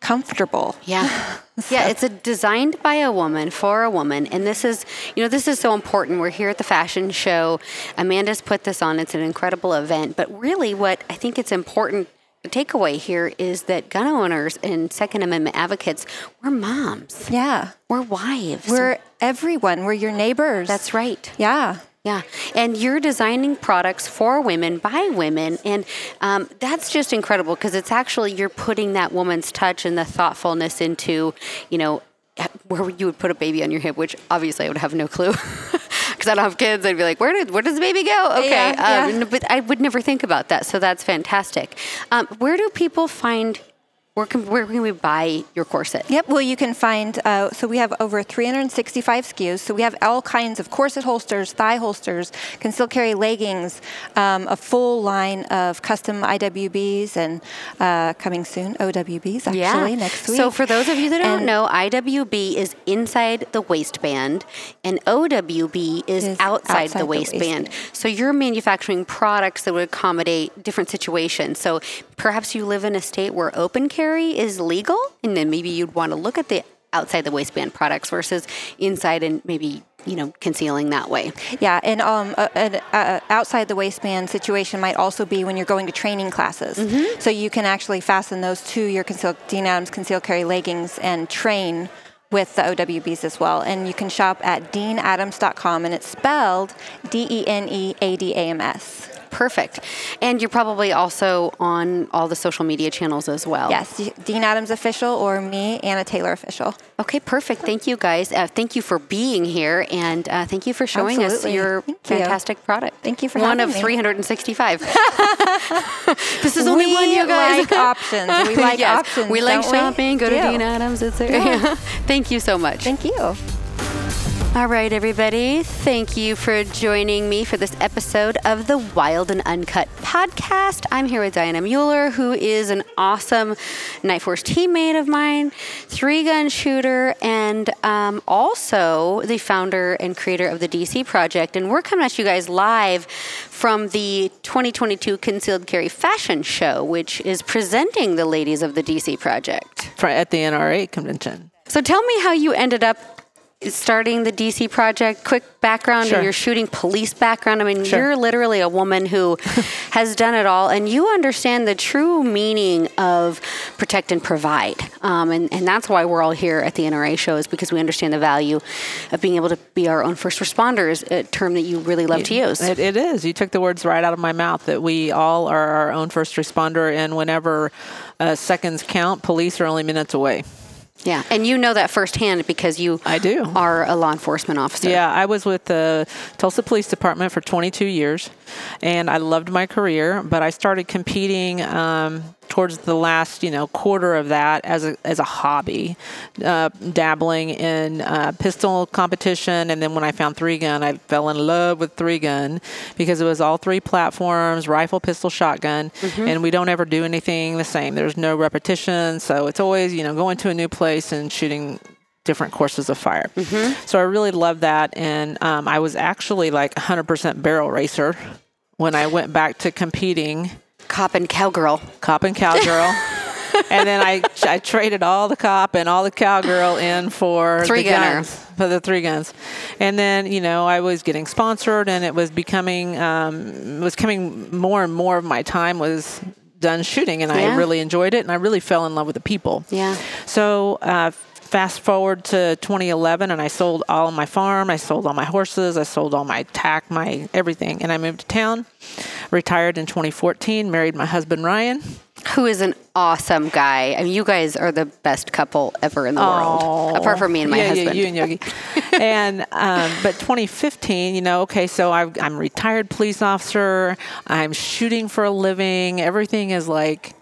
comfortable.
Yeah. Yeah, it's a designed by a woman for a woman. And this is, you know, this is so important. We're here at the fashion show. Amanda's put this on. It's an incredible event. But really what I think it's important the takeaway here is that gun owners and Second Amendment advocates, we're moms.
Yeah,
We're wives.
we're everyone. We're your neighbors.
That's right.
Yeah.
Yeah, and you're designing products for women by women, and um, that's just incredible because it's actually you're putting that woman's touch and the thoughtfulness into, you know, where you would put a baby on your hip, which obviously I would have no clue because I don't have kids. I'd be like, where did where does the baby go? Okay,
Yeah,
um,
yeah.
no, but I would never think about that, so that's fantastic. Um, where do people find? Where can where can we buy your corset?
Yep. Well, you can find. Uh, so we have over 365 SKUs. So we have all kinds of corset holsters, thigh holsters, concealed carry leggings, um, a full line of custom IWBs, and uh, coming soon OWBs actually next week.
So for those of you that don't know, IWB is inside the waistband and OWB is,
Is
outside,
outside
the
the
waistband.
waistband.
So you're manufacturing products that would accommodate different situations. So perhaps you live in a state where open carry is legal and then maybe you'd want to look at the outside the waistband products versus inside and maybe, you know, concealing that way.
Yeah, and um, an uh, outside the waistband situation might also be when you're going to training classes.
Mm-hmm.
So you can actually fasten those to your concealed, Dene Adams concealed carry leggings and train with the OWBs as well. And you can shop at deneadams.com, and it's spelled D E N E A D A M S.
perfect. And you're probably also on all the social media channels as well.
Yes, Dene Adams official or me, Anna Taylor official.
Okay, perfect. Thank you guys. Uh, thank you for being here, and uh, thank you for showing
Absolutely.
us your
Thank you.
fantastic product.
Thank you for
one of
me.
365. this is only
we
one, you guys.
like options. We like
Yes,
options.
We like
don't we?
shopping. Go to
do.
Dene Adams. It's there. Thank you so much.
Thank you.
All right, everybody. Thank you for joining me for this episode of the Wild and Uncut podcast. I'm here with Dianna Mueller, who is an awesome Nightforce teammate of mine, three gun shooter, and um, also the founder and creator of the DC Project. And we're coming at you guys live from the 2022 Concealed Carry Fashion Show, which is presenting the ladies of the DC Project.
At the NRA convention.
So tell me how you ended up starting the DC project. Quick background
Sure.
of your shooting police background. I mean,
Sure.
you're literally a woman who has done it all, and you understand the true meaning of protect and provide. Um, and, and that's why we're all here at the NRA show is because we understand the value of being able to be our own first responders, a term that you really love to use.
It, it is. You took the words right out of my mouth that we all are our own first responder, and whenever uh, seconds count, police are only minutes away.
Yeah, and you know that firsthand because you
I do.
are a law enforcement officer.
Yeah, I was with the Tulsa Police Department for 22 years, and I loved my career. But I started competing um, towards the last, you know, quarter of that as a as a hobby, uh, dabbling in uh, pistol competition. And then when I found three gun, I fell in love with three gun because it was all three platforms: rifle, pistol, shotgun. And we don't ever do anything the same. There's no repetition, so it's always, you know, going to a new place and shooting different courses of fire. So I really loved that. And um, I was actually like 100% barrel racer when I went back to competing,
Cop and cowgirl.
cop and cowgirl. and then I, I traded all the cop and all the cowgirl in for
Three
the
gunner.
guns, for the three guns. And then, you know, I was getting sponsored and it was becoming, um, was coming more and more of my time was done shooting and
Yeah.
I really enjoyed it and I really fell in love with the people.
Yeah.
So uh, fast forward to 2011, and I sold all of my farm. I sold all my horses. I sold all my tack, my everything, and I moved to town. Retired in 2014. Married my husband Ryan.
who is an awesome guy. I mean, you guys are the best couple ever in the world, apart from me and my
yeah,
husband.
Yeah, you and Yogi. and um, but 2015, you know, okay, so I've, I'm retired police officer. I'm shooting for a living. Everything is like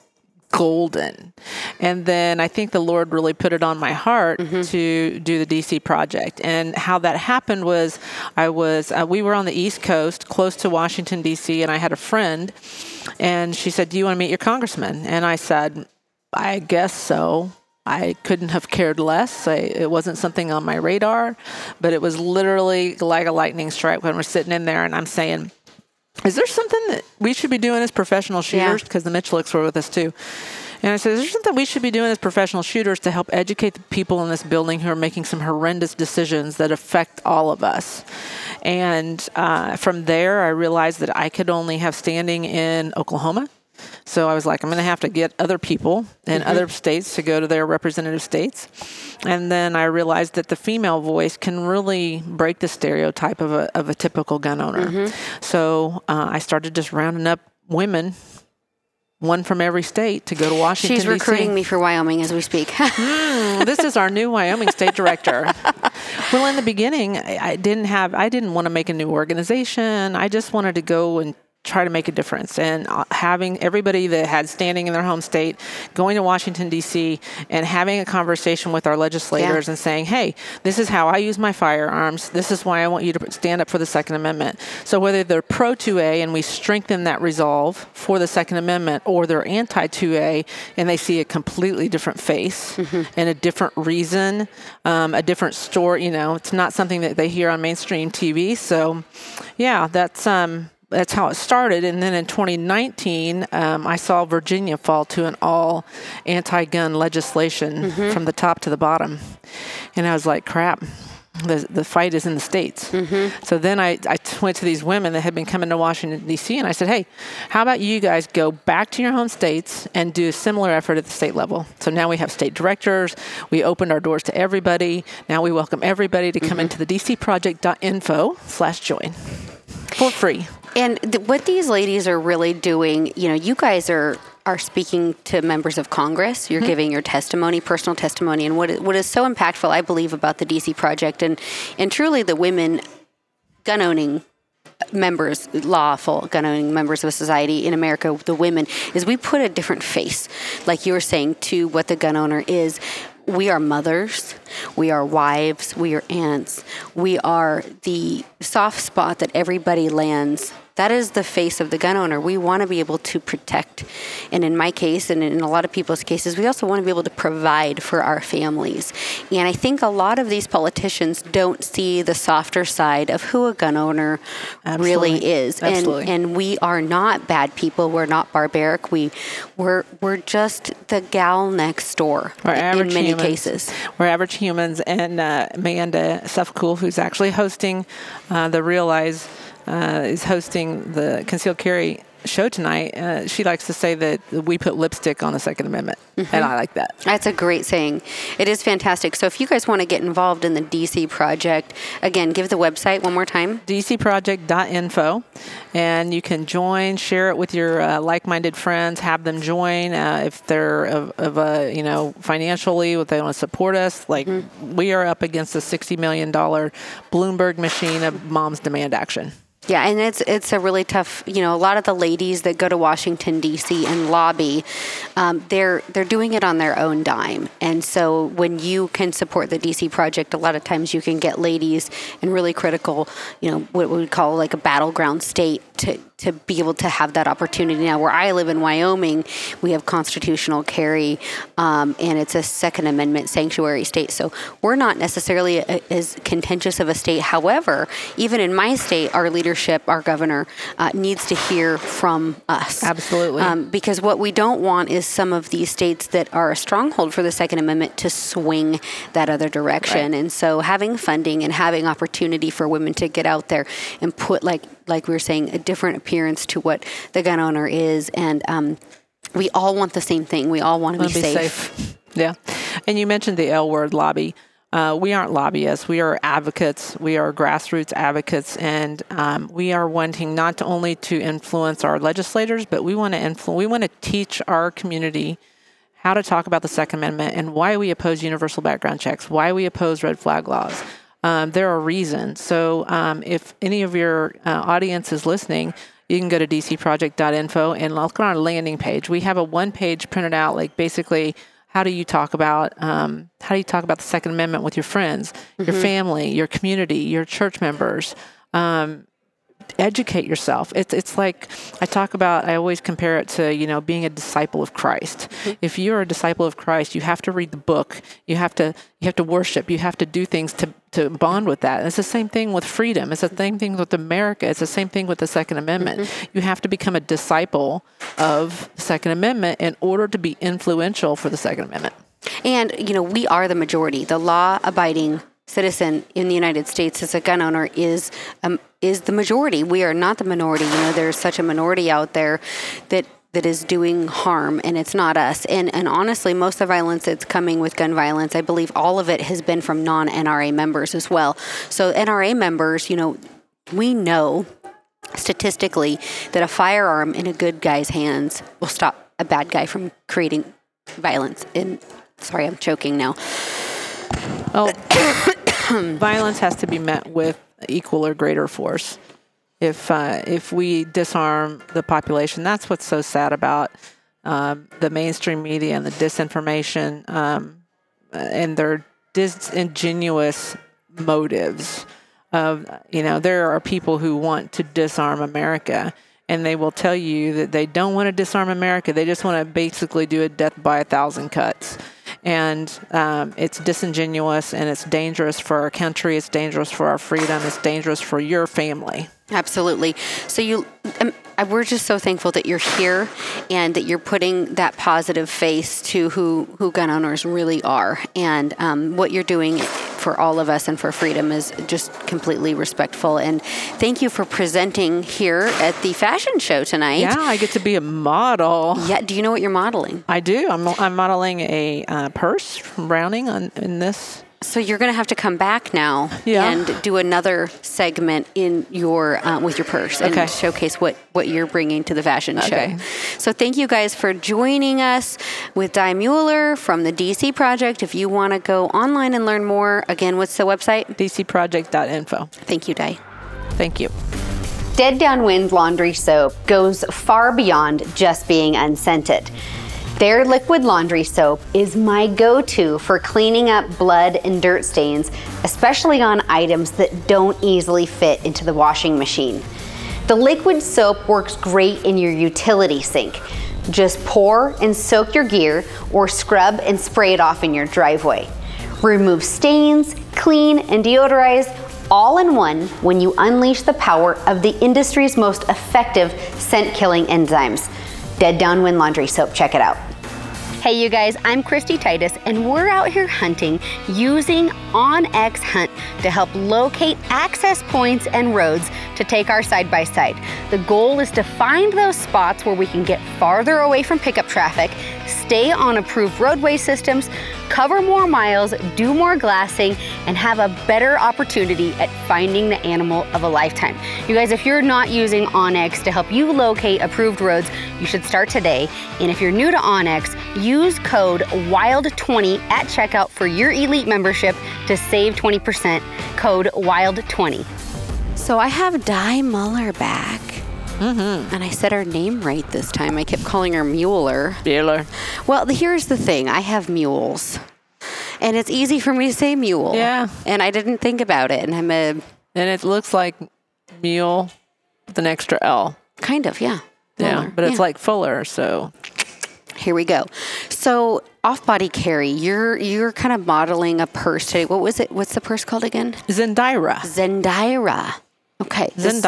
golden. And then I think the Lord really put it on my heart
Mm-hmm.
to do the DC project. And how that happened was I was uh, we were on the East Coast, close to Washington DC, and I had a friend, and she said, "Do you want to meet your congressman?" And I said, "I guess so." I couldn't have cared less. I, it wasn't something on my radar, but it was literally like a lightning strike when we're sitting in there and I'm saying, is there something that we should be doing as professional shooters? Because the Miculeks were with us too. And I said, is there something we should be doing as professional shooters to help educate the people in this building who are making some horrendous decisions that affect all of us? And uh, from there, I realized that I could only have standing in Oklahoma. So I was like, I'm going to have to get other people in mm-hmm. other states to go to their representative states. And then I realized that the female voice can really break the stereotype of a, of a typical gun owner. Mm-hmm. So uh, I started just rounding up women, one from every state, to go to Washington.
She's
DC.
recruiting me for Wyoming as we speak.
Hmm, this is our new Wyoming state director. well, in the beginning, I, I didn't have, I didn't want to make a new organization. I just wanted to go and try to make a difference. And uh, having everybody that had standing in their home state going to Washington, D.C., and having a conversation with our legislators
Yeah.
and saying, hey, this is how I use my firearms. This is why I want you to stand up for the Second Amendment. So whether they're pro 2A and we strengthen that resolve for the Second Amendment, or they're anti 2A and they see a completely different face and a different reason, um, a different story, you know, it's not something that they hear on mainstream TV. So, yeah, that's. Um, that's how it started. And then in 2019, um, I saw Virginia fall to an all anti gun legislation mm-hmm. from the top to the bottom. And I was like, crap. The, the fight is in the states. Mm-hmm. So then I, I went to these women that had been coming to Washington, D.C., and I said, hey, how about you guys go back to your home states and do a similar effort at the state level? So now we have state directors. We opened our doors to everybody. Now we welcome everybody to come mm-hmm. into the dcproject.info slash join for free.
And th- what these ladies are really doing, you know, you guys are are speaking to members of Congress. You're mm-hmm. giving your testimony, personal testimony, and what what is so impactful, I believe, about the DC project and and truly the women gun owning members, lawful gun owning members of society in America, the women, is we put a different face, like you were saying, to what the gun owner is. We are mothers, we are wives, we are aunts, we are the soft spot that everybody lands. That is the face of the gun owner. We want to be able to protect. And in my case, and in a lot of people's cases, we also want to be able to provide for our families. And I think a lot of these politicians don't see the softer side of who a gun owner really
Absolutely.
is.
Absolutely.
And and we are not bad people. We're not barbaric. We we're we're just the gal next door
We're
in many
humans.
cases.
We're average humans, and uh, Amanda Suffecool, who's actually hosting uh, the Realize, uh, is hosting the concealed carry show tonight. Uh, she likes to say that we put lipstick on the Second Amendment,
Mm-hmm.
and I like that.
That's a great saying. It is fantastic. So if you guys want to get involved in the DC project, again, give the website one more time.
dcproject.info and you can join share it with your uh, like-minded friends have them join uh, if they're of, of a you know financially if they want to support us like we are up against a 60 million dollar bloomberg machine of moms demand action
Yeah, and it's it's a really tough. You know, a lot of the ladies that go to Washington D.C. and lobby, um, they're they're doing it on their own dime. And so when you can support the D.C. project, a lot of times you can get ladies in really critical, you know, what we would call like a battleground state to to be able to have that opportunity. Now, where I live in Wyoming, we have constitutional carry, um, and it's a Second Amendment sanctuary state. So we're not necessarily a, as contentious of a state. However, even in my state, our leadership, our governor, uh, needs to hear from us.
Absolutely.
Um, because what we don't want is some of these states that are a stronghold for the Second Amendment to swing that other direction.
Right.
And so having funding and having opportunity for women to get out there and put, like, like we were saying, a different appearance to what the gun owner is. And um, we all want the same thing. We all want to be,
Wanna
safe.
Yeah. And you mentioned the L word lobby. Uh, we aren't lobbyists. We are advocates. We are grassroots advocates, and um, we are wanting not only to influence our legislators, but we want to influ- We want to teach our community how to talk about the Second Amendment and why we oppose universal background checks, why we oppose red flag laws. Um, there are reasons. So, um, if any of your uh, audience is listening, you can go to dcproject.info and look on our landing page. We have a one page printed out, like basically how do you talk about um, how do you talk about the Second Amendment with your friends, your family, your community, your church members. Um, educate yourself. It's it's like I talk about. I always compare it to you know being a disciple of Christ. Mm-hmm. If you're a disciple of Christ, you have to read the book. You have to you have to worship. You have to do things to to bond with that. And it's the same thing with freedom. It's the mm-hmm. same thing with America. It's the same thing with the Second Amendment. Mm-hmm. You have to become a disciple of the Second Amendment in order to be influential for the Second Amendment.
And, you know, we are the majority. The law abiding citizen in the United States as a gun owner is um, is the majority. We are not the minority. You know, there's such a minority out there that that is doing harm and it's not us. And and honestly, most of the violence that's coming with gun violence, I believe all of it has been from non-NRA members as well. So NRA members, you know, we know statistically that a firearm in a good guy's hands will stop a bad guy from creating violence. And sorry, I'm choking now.
Well, violence has to be met with equal or greater force. If uh, if we disarm the population, that's what's so sad about um, the mainstream media and the disinformation um, and their disingenuous motives. Of you know, there are people who want to disarm America, and they will tell you that they don't want to disarm America. They just want to basically do a death by a thousand cuts and um, it's disingenuous and it's dangerous for our country it's dangerous for our freedom it's dangerous for your family
Absolutely. So you, um, we're just so thankful that you're here and that you're putting that positive face to who who gun owners really are, and um, what you're doing for all of us and for freedom is just completely respectful. And thank you for presenting here at the fashion show tonight.
yeah i get to be a model
Yeah. Do you know what you're modeling?
i do i'm, I'm modeling a uh, purse from browning on, in this
So you're going to have to come back now
Yeah.
and do another segment in your uh, with your purse and
Okay.
showcase what what you're bringing to the fashion
Okay.
show. So thank you guys for joining us with Di Mueller from the DC Project. If you want to go online and learn more, again, what's the website?
dcproject.info.
Thank you, Di.
Thank you.
Dead Downwind Laundry Soap goes far beyond just being unscented. Their liquid laundry soap is my go to for cleaning up blood and dirt stains, especially on items that don't easily fit into the washing machine. The liquid soap works great in your utility sink. Just pour and soak your gear or scrub and spray it off in your driveway. Remove stains, clean, and deodorize all in one when you unleash the power of the industry's most effective scent killing enzymes. Dead Downwind Laundry Soap. Check it out. Hey, you guys, I'm Christy Titus, and we're out here hunting using OnX Hunt to help locate access points and roads to take our side by side. The goal is to find those spots where we can get farther away from pickup traffic, stay on approved roadway systems, cover more miles, do more glassing, and have a better opportunity at finding the animal of a lifetime. You guys, if you're not using OnX to help you locate approved roads, you should start today. And if you're new to OnX, use code WILD20 at checkout for your elite membership to save 20%. Code WILD20. So I have Di Muller back. Mm-hmm. And I said her name right this time. I kept calling her Mueller.
Bueller.
Well, here's the thing I have mules. And it's easy for me to say mule.
Yeah.
And I didn't think about it. And I'm a
And it looks like mule with an extra L.
kind of, yeah.
Yeah. But it's
yeah.
like fuller. So
Here we go. So off body carry, you're you're kind of modeling a purse today. What was it? What's the purse called again?
Zendira.
Zendaira. Okay. this-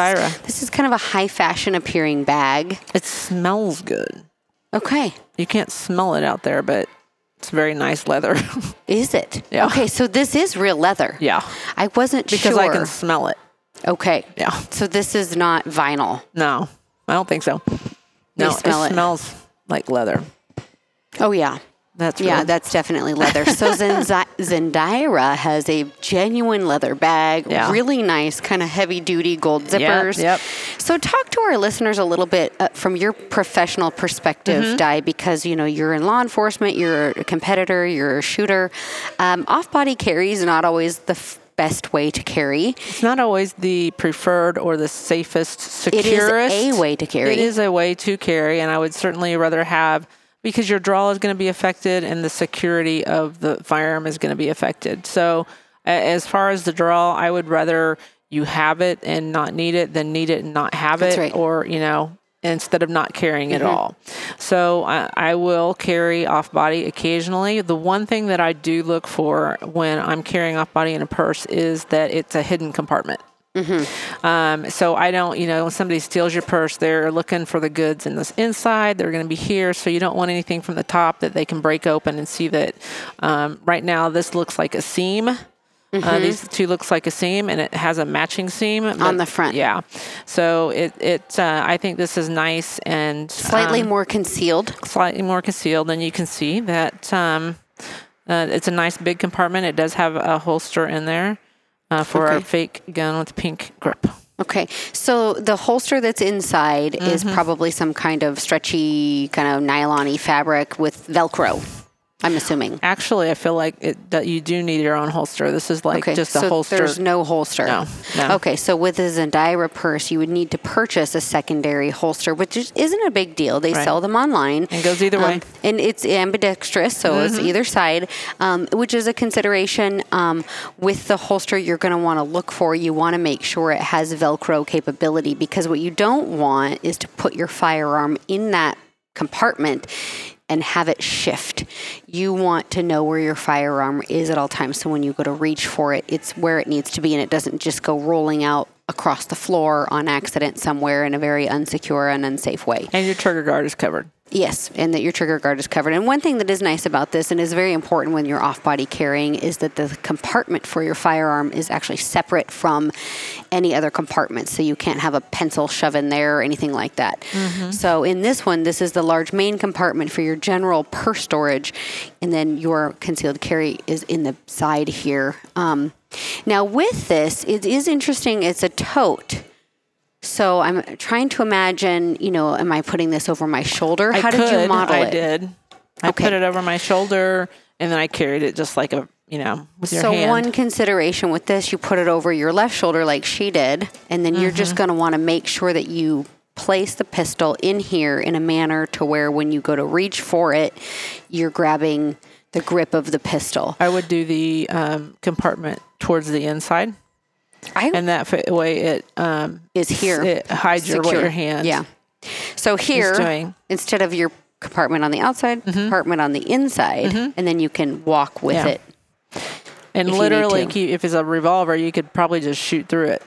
This is kind of a high fashion appearing bag.
It smells good.
Okay.
You can't smell it out there, but it's very nice leather.
Is it?
Yeah.
Okay, so this is real leather.
yeah.
I wasn't
Because
sure.
I can smell it.
okay.
Yeah.
So this is not vinyl.
No, I don't think so. No,
smell it.
smells like leather.
Oh yeah.
That's
Yeah,
real.
that's definitely leather. So Zendira has a genuine leather bag,
Yeah.
really nice, kind of heavy duty gold zippers.
yep.
So talk to our listeners a little bit uh, from your professional perspective,
Mm-hmm.
Di, because you know you're in law enforcement, you're a competitor, you're a shooter. Um, Off body carry is not always the f- best way to carry.
It's not always the preferred or the safest, securest.
is a way to carry.
It is a way to carry, and I would certainly rather have because your draw is going to be affected and the security of the firearm is going to be affected. So, as far as the draw, I would rather you have it and not need it than need it and not have
That's
it,
right.
or you know. Instead of not carrying it mm-hmm. all. So I, I will carry off body occasionally. The one thing that I do look for when I'm carrying off body in a purse is that it's a hidden compartment. Um, so I don't, you know, when somebody steals your purse, they're looking for the goods in this inside. They're going to be here, so you don't want anything from the top that they can break open and see that. Um, right now, this looks like a seam. Uh, these two looks like a seam, and it has a matching seam
On the front.
Yeah, so it it uh, I think this is nice and
Slightly
um,
more concealed.
slightly more concealed. And you can see that um, uh, it's a nice big compartment. It does have a holster in there uh, for our fake gun with pink grip.
Okay, so the holster that's inside is
Mm-hmm.
probably some kind of stretchy, kind of nylon-y fabric with Velcro. I'm assuming.
Actually, I feel like it, that you do need your own holster. This is like
Okay,
just
so
a holster.
there's no holster.
No, no.
Okay, so with a Zendira purse, you would need to purchase a secondary holster, which is, isn't a big deal. They
Right.
sell them online.
And goes either way. Mm-hmm.
And it's ambidextrous, so it's either side, um, which is a consideration. Um, with the holster, you're going to want to look for. You want to make sure it has Velcro capability because what you don't want is to put your firearm in that compartment and have it shift. You want to know where your firearm is at all times. So when you go to reach for it, it's where it needs to be and it doesn't just go rolling out across the floor on accident somewhere in a very unsecure and unsafe way.
and your trigger guard is covered.
Yes, and that your trigger guard is covered. And one thing that is nice about this and is very important when you're off body carrying is that the compartment for your firearm is actually separate from any other compartment. So you can't have a pencil shove in there or anything like that. So in this one, this is the large main compartment for your general purse storage, and then your concealed carry is in the side here. Um, now, with this, it is interesting, it's a tote. So I'm trying to imagine, you know, am I putting this over my shoulder? How
I
did you
could,
model
I
it?
did. I
Okay.
put it over my shoulder and then I carried it just like a, you know, with your
So
hand.
one consideration with this, you put it over your left shoulder like she did, and then you're
Mm-hmm.
just going to want to make sure that you place the pistol in here in a manner to where when you go to reach for it, you're grabbing the grip of the pistol.
I would do the um, compartment towards the inside,
I
and that way it um,
is here.
it hides your what your hand.
Yeah. So here, instead of your compartment on the outside, compartment on the inside, and then you can walk with
Yeah.
it.
and
if
literally, if it's a revolver, you could probably just shoot through it.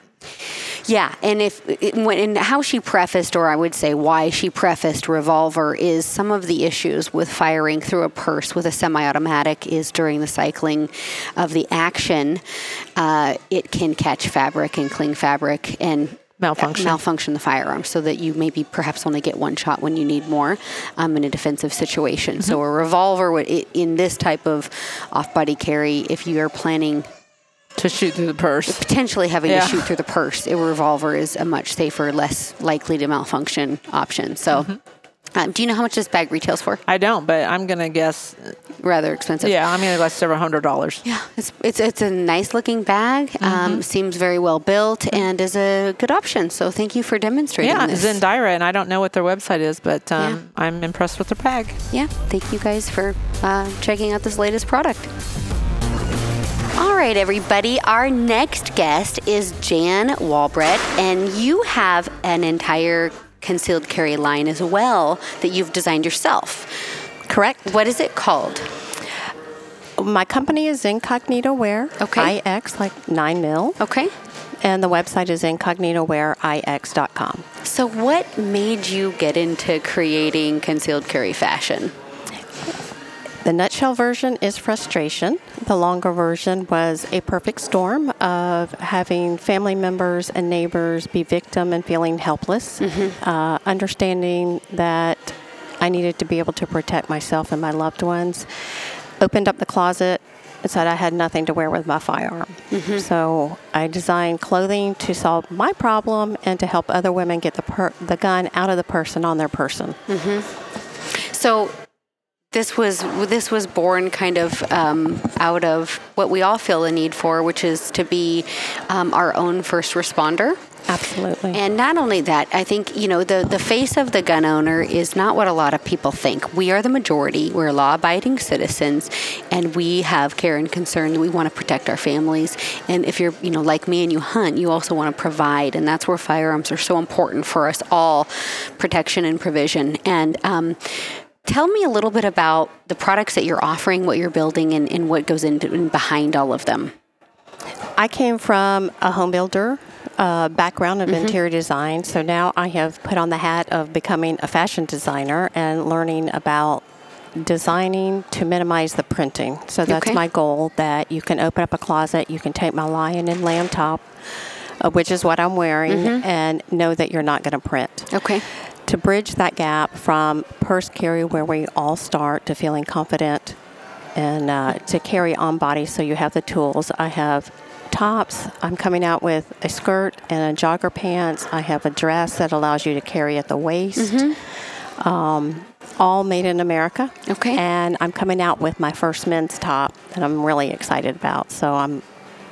Yeah, and if and how she prefaced, or I would say why she prefaced revolver, is some of the issues with firing through a purse with a semi-automatic is during the cycling of the action, uh, it can catch fabric and cling fabric and
Malfunction.
malfunction the firearm, so that you maybe perhaps only get one shot when you need more um, in a defensive situation. So a revolver would in this type of off-body carry, if you are planning
to shoot through the purse.
potentially having
Yeah.
to shoot through the purse, a revolver is a much safer, less likely to malfunction option. So,
Mm-hmm.
um, do you know how much this bag retails for?
I don't, but I'm gonna guess.
Rather expensive.
Yeah, I'm gonna guess several hundred dollars.
Yeah, it's it's it's a nice looking bag.
Mm-hmm.
Um, seems very well built and is a good option. So thank you for demonstrating
Yeah,
this.
Zendira, and I don't know what their website is, but um,
Yeah.
I'm impressed with their bag.
yeah, thank you guys for uh, checking out this latest product. All right, everybody. Our next guest is Jan Walbrett, and you have an entire concealed carry line as well that you've designed yourself.
Correct.
What is it called?
My company is Incognito Wear.
Okay.
IX, like 9 mil.
Okay.
And the website is incognitowearix.com.
So, what made you get into creating concealed carry fashion?
The nutshell version is frustration. The longer version was a perfect storm of having family members and neighbors be victim and feeling helpless, mm-hmm. uh, understanding that I needed to be able to protect myself and my loved ones. Opened up the closet and said I had nothing to wear with my firearm. Mm-hmm. So I designed clothing to solve my problem and to help other women get the, per- the gun out of the person on their person. Mm-hmm.
So this was this was born kind of um, out of what we all feel a need for, which is to be um, our own first responder.
Absolutely.
And not only that, I think, you know, the, the face of the gun owner is not what a lot of people think. We are the majority. We're law abiding citizens and we have care and concern. We want to protect our families. And if you're, you know, like me and you hunt, you also want to provide. And that's where firearms are so important for us all protection and provision. And, um, Tell me a little bit about the products that you're offering, what you're building, and, and what goes into in behind all of them.
I came from a home builder uh, background of interior design, so now I have put on the hat of becoming a fashion designer and learning about designing to minimize the printing. So that's
Okay.
my goal that you can open up a closet, you can take my lion and lamb top, uh, which is what I'm wearing, and know that you're not going to print
Okay.
To bridge that gap from purse carry where we all start to feeling confident and uh, to carry on body. So you have the tools. I have tops. I'm coming out with a skirt and a jogger pants. I have a dress that allows you to carry at the waist. Um, all made in america.
Okay.
and i'm coming out with my first men's top that i'm really excited about. So i'm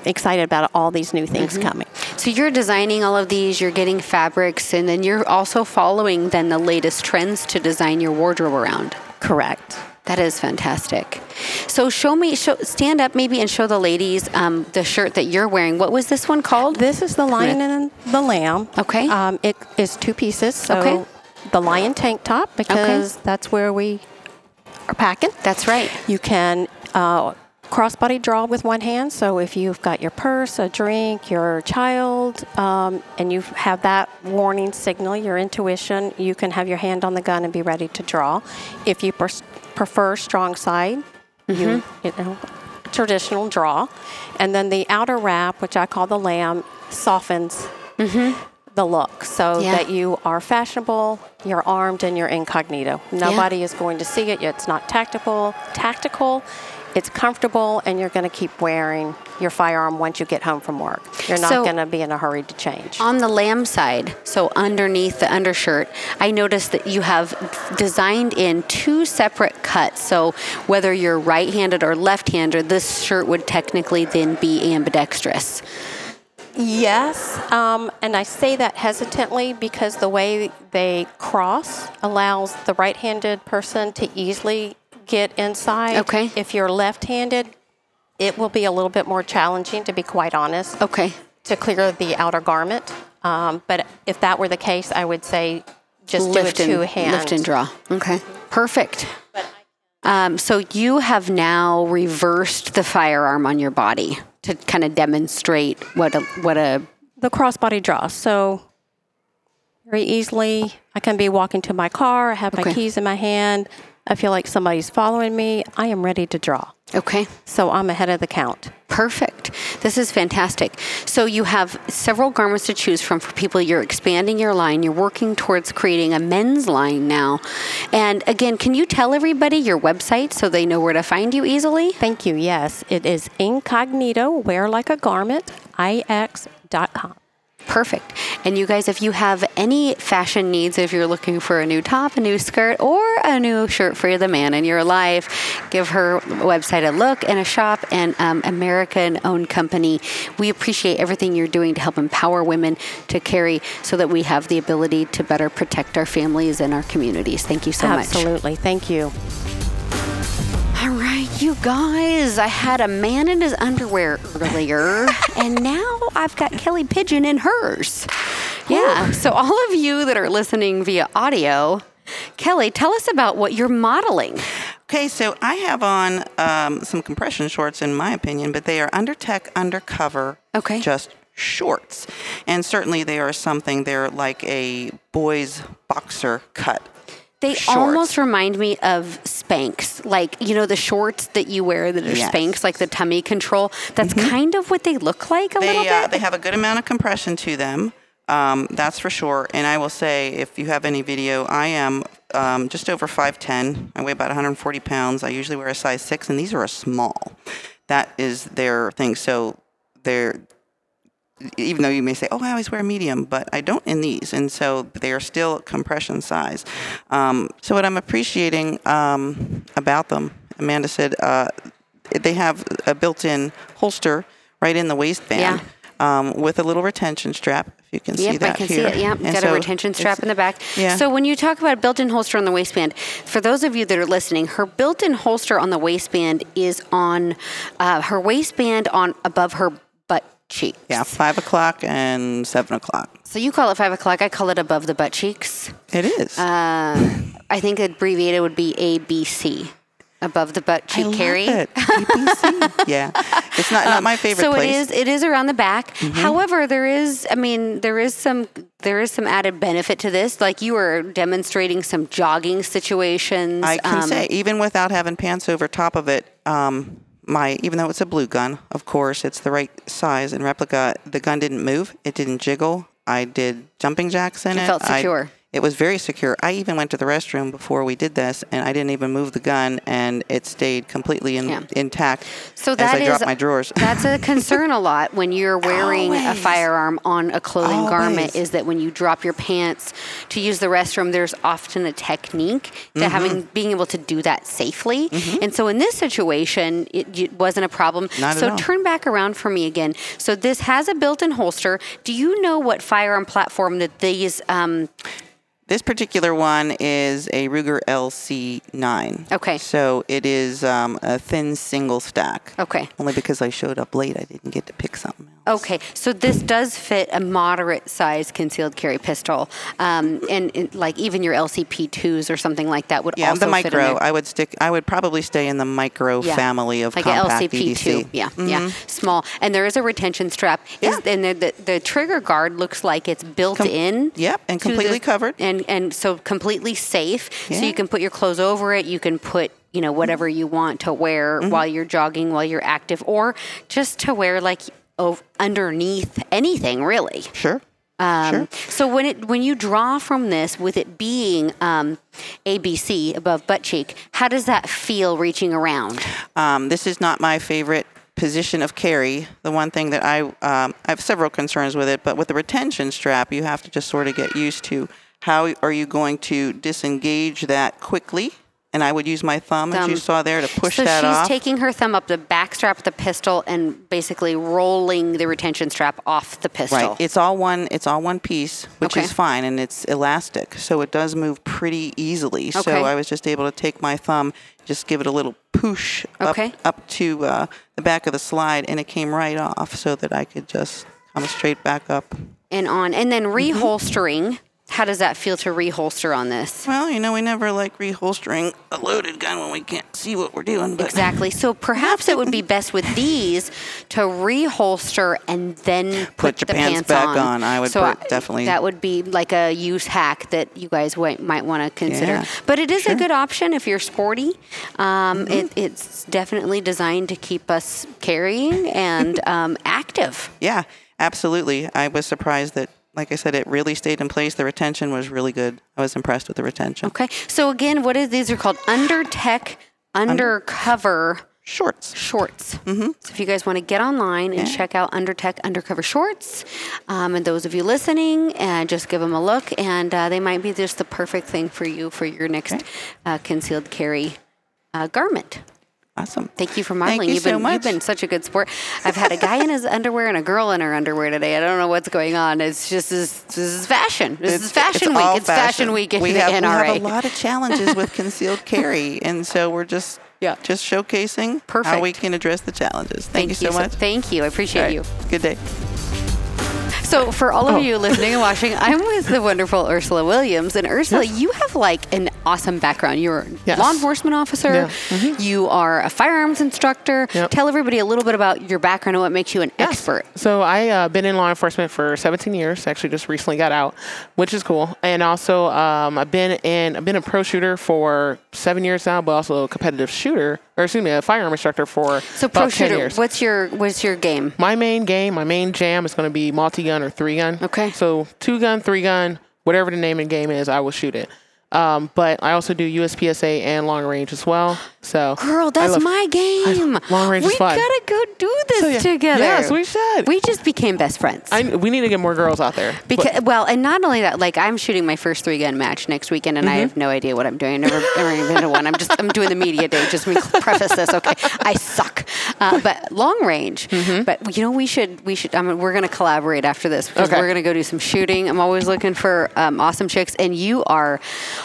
excited about all these new things coming
So you're designing all of these, you're getting fabrics, and then you're also following then the latest trends to design your wardrobe around.
correct
That is fantastic. So show me, show, stand up maybe and show the ladies um, the shirt that you're wearing. What was this one called?
This is the lion and the lamb.
Okay.
Um, it is two pieces. So
Okay.
the lion tank top because that's where we are packing.
That's right.
You can uh, crossbody draw with one hand. So if you've got your purse, a drink, your child, um, and you have that warning signal, your intuition, you can have your hand on the gun and be ready to draw. If you pers- prefer strong side, you, you know, traditional draw. And then the outer wrap, which I call the lamb, softens the look so
Yeah.
that you are fashionable, you're armed, and you're incognito. Nobody is going to see it. It's not tactical. Tactical. It's comfortable, and you're going to keep wearing your firearm once you get home from work. You're not
So-
going to be in a hurry to change.
On the lamb side, so underneath the undershirt, I noticed that you have designed in two separate cuts. So whether you're right handed or left handed, this shirt would technically then be ambidextrous.
Yes, um, and I say that hesitantly because the way they cross allows the right-handed person to easily get inside.
Okay.
If you're left-handed, it will be a little bit more challenging, to be quite honest,
Okay.
to clear the outer garment. Um, but if that were the case, I would say just
lift
do a
and
two-hand.
lift and draw. Okay. Perfect. Um, so you have now reversed the firearm on your body to kind of demonstrate what a what a
the crossbody draw. So very easily, I can be walking to my car. I have
Okay.
my keys in my hand. I feel like somebody's following me. I am ready to draw.
okay.
So I'm ahead of the count.
Perfect. This is fantastic. So you have several garments to choose from for people. You're expanding your line. You're working towards creating a men's line now. And again, can you tell everybody your website so they know where to find you easily?
Thank you. Yes, it is incognito, wear like a garment, ix.com.
Perfect. And you guys, if you have any fashion needs, if you're looking for a new top, a new skirt, or a new shirt for the man in your life, give her website a look and a shop and um, American owned company. We appreciate everything you're doing to help empower women to carry so that we have the ability to better protect our families and our communities. Thank you so much.
Absolutely. Thank you.
You guys. I had a man in his underwear earlier, and now I've got Kelly Pigeon in hers. Yeah. So, all of you that are listening via audio, Kelly, tell us about what you're modeling.
Okay, so I have on um, some compression shorts, in my opinion, but they are under tech, undercover,
Okay.
just shorts. And certainly they are something, they're like a boy's boxer cut.
They
shorts.
almost remind me of Spanx, like you know the shorts that you wear that are
Yes.
Spanx, like the tummy control. That's kind of what they look like a little
They, uh,
bit.
they have a good amount of compression to them. Um, that's for sure. And I will say, if you have any video, I am um, just over 5'10. I weigh about 140 pounds. I usually wear a size 6, and these are a small. That is their thing. So they're, even though you may say, oh, I always wear a medium, but I don't in these. And so they are still compression size. Um, so what I'm appreciating um, about them, Amanda said, uh, they have a built-in holster right in the waistband um, with a little retention strap. If you can see
Yep,
that
I can
here.
see it. Yep,
And
got
so
a retention strap in the back.
Yeah.
So when you talk about a built-in holster on the waistband, for those of you that are listening, her built-in holster on the waistband is on uh, her waistband on above her cheeks.
yeah, five o'clock and seven o'clock.
So you call it five o'clock. I call it above the butt cheeks.
It is.
Uh, I think abbreviated would be ABC. Above the butt cheek carry.
it. ABC. yeah, it's not not my favorite
so
place. Mm-hmm.
it is. It is around the back. However, there is. I mean, there is some. There is some added benefit to this. Like you were demonstrating some jogging situations.
I can
um,
say, even without having pants over top of it, um, my even though it's a blue gun, of course, it's the right size and replica. The gun didn't move; it didn't jiggle. I did jumping jacks in
It
it.
felt secure.
It was very secure. I even went to the restroom before we did this, and I didn't even move the gun, and it stayed completely in,
Yeah.
intact
So
as
that
I
is
dropped my drawers.
that's a concern a lot when you're wearing a firearm on a clothing garment. Is that when you drop your pants to use the restroom, there's often a technique to
Mm-hmm.
having being able to do that safely. And so in this situation, it, it wasn't a problem.
Not
so turn back around for me again. So this has a built-in holster. Do you know what firearm platform that these? Um,
This particular one is a Ruger LC9.
Okay.
So it is um, a thin single stack.
Okay.
Only because I showed up late, I didn't get to pick something else.
Okay, so this does fit a moderate size concealed carry pistol, um, and, and like even your LCP twos or something like that would
Yeah,
also
the
fit in
micro.
there.
I would stick. I would probably stay in the micro
Yeah.
family of
like
compact
a LCP
EDC.
two, yeah, yeah, small, and there is a retention strap. Is,
Mm-hmm. Yeah.
and the, the, the trigger guard looks like it's built
Com-
in.
Yep, and
to the-
completely covered.
and and so completely safe. So you can put your clothes over it. You can put you know whatever you want to wear
Mm-hmm.
while you're jogging, while you're active, or just to wear like oh, underneath anything really.
Sure.
Um,
Sure.
So when it when you draw from this, with it being um, ABC above butt cheek, how does that feel reaching around?
Um, this is not my favorite position of carry. The one thing that I um, I have several concerns with it, but with the retention strap, you have to just sort of get used to how are you going to disengage that quickly. And I would use my thumb, as you saw there, to push
so
that
she's taking her thumb up the back strap of the pistol and basically rolling the retention strap off the pistol.
Right. It's all one. It's all one piece, which
Okay.
is fine, and it's elastic, so it does move pretty easily.
Okay.
So I was just able to take my thumb, just give it a little push
Okay.
up up to uh, the back of the slide, and it came right off, so that I could just come straight back up.
and on, and then
Mm-hmm.
How does that feel to reholster on this?
Well, you know, we never like reholstering a loaded gun when we can't see what we're doing. But
Exactly. So perhaps it would be best with these to reholster and then put,
Put your
the
pants
pants,
back
on.
on. I would
so
definitely-
That would be like a use hack that you guys might, might want to consider.
Yeah.
But it is a good option if you're sporty. Um,
Mm-hmm.
it, it's definitely designed to keep us carrying and um, active.
Yeah, absolutely. I was surprised that, like I said, it really stayed in place. The retention was really good. I was impressed with the retention.
Okay. So again, what is these are called under tech undercover
Shorts.
shorts. Mm-hmm. So if you guys want to get online and check out Undertech Undercover Shorts, um, and those of you listening, and just give them a look, and uh, they might be just the perfect thing for you for your next uh, concealed carry uh, garment.
Awesome.
Thank you for modeling.
Thank you
have
so
been
much.
you've been such a good sport. I've had a guy in his underwear and a girl in her underwear today. I don't know what's going on. It's just this, this is fashion. This is fashion week.
all
It's fashion week in
we
the
have,
NRA.
We have a lot of challenges with concealed carry, and so we're just
Yeah.
just showcasing
Perfect.
how we can address the challenges. Thank, you so much.
Thank you. I appreciate
right.
you.
Good day.
So, for all of
Oh.
you listening and watching, I'm with the wonderful Ursula Williams. And Ursula, you have like an awesome background. You're a
Yes.
law enforcement officer,
Yeah. Mm-hmm.
you are a firearms instructor.
Yep.
Tell everybody a little bit about your background and what makes you an
Yes.
expert.
So I uh, been in law enforcement for 17 years. Actually, just recently got out, which is cool. And also, um, I've been in I've been a pro shooter for seven years now, but also a competitive shooter, or excuse me, a firearm instructor for
So,
about
pro
10
shooter,
years.
what's your what's your game?
My main game, my main jam is going to be multi gun or three gun.
Okay.
So two gun, three gun, whatever the name of the game is, I will shoot it. Um, but I also do USPSA and long range as well. So
Girl, that's
love-
my game.
long range
we
is fun.
We gotta go do this
So, yeah.
together.
Yes, we should.
We just became best friends.
I, we need to get more girls out there. But-
well, and not only that, like I'm shooting my first three gun match next weekend, and I
Mm-hmm.
have no idea what I'm doing. I've never, never even been to one. I'm just I'm doing the media day. Just let me preface this, okay? I suck, uh, but long range.
Mm-hmm.
But you know, we should we should. I mean, we're gonna collaborate after this because
Okay.
we're gonna go do some shooting. I'm always looking for um, awesome chicks, and you are,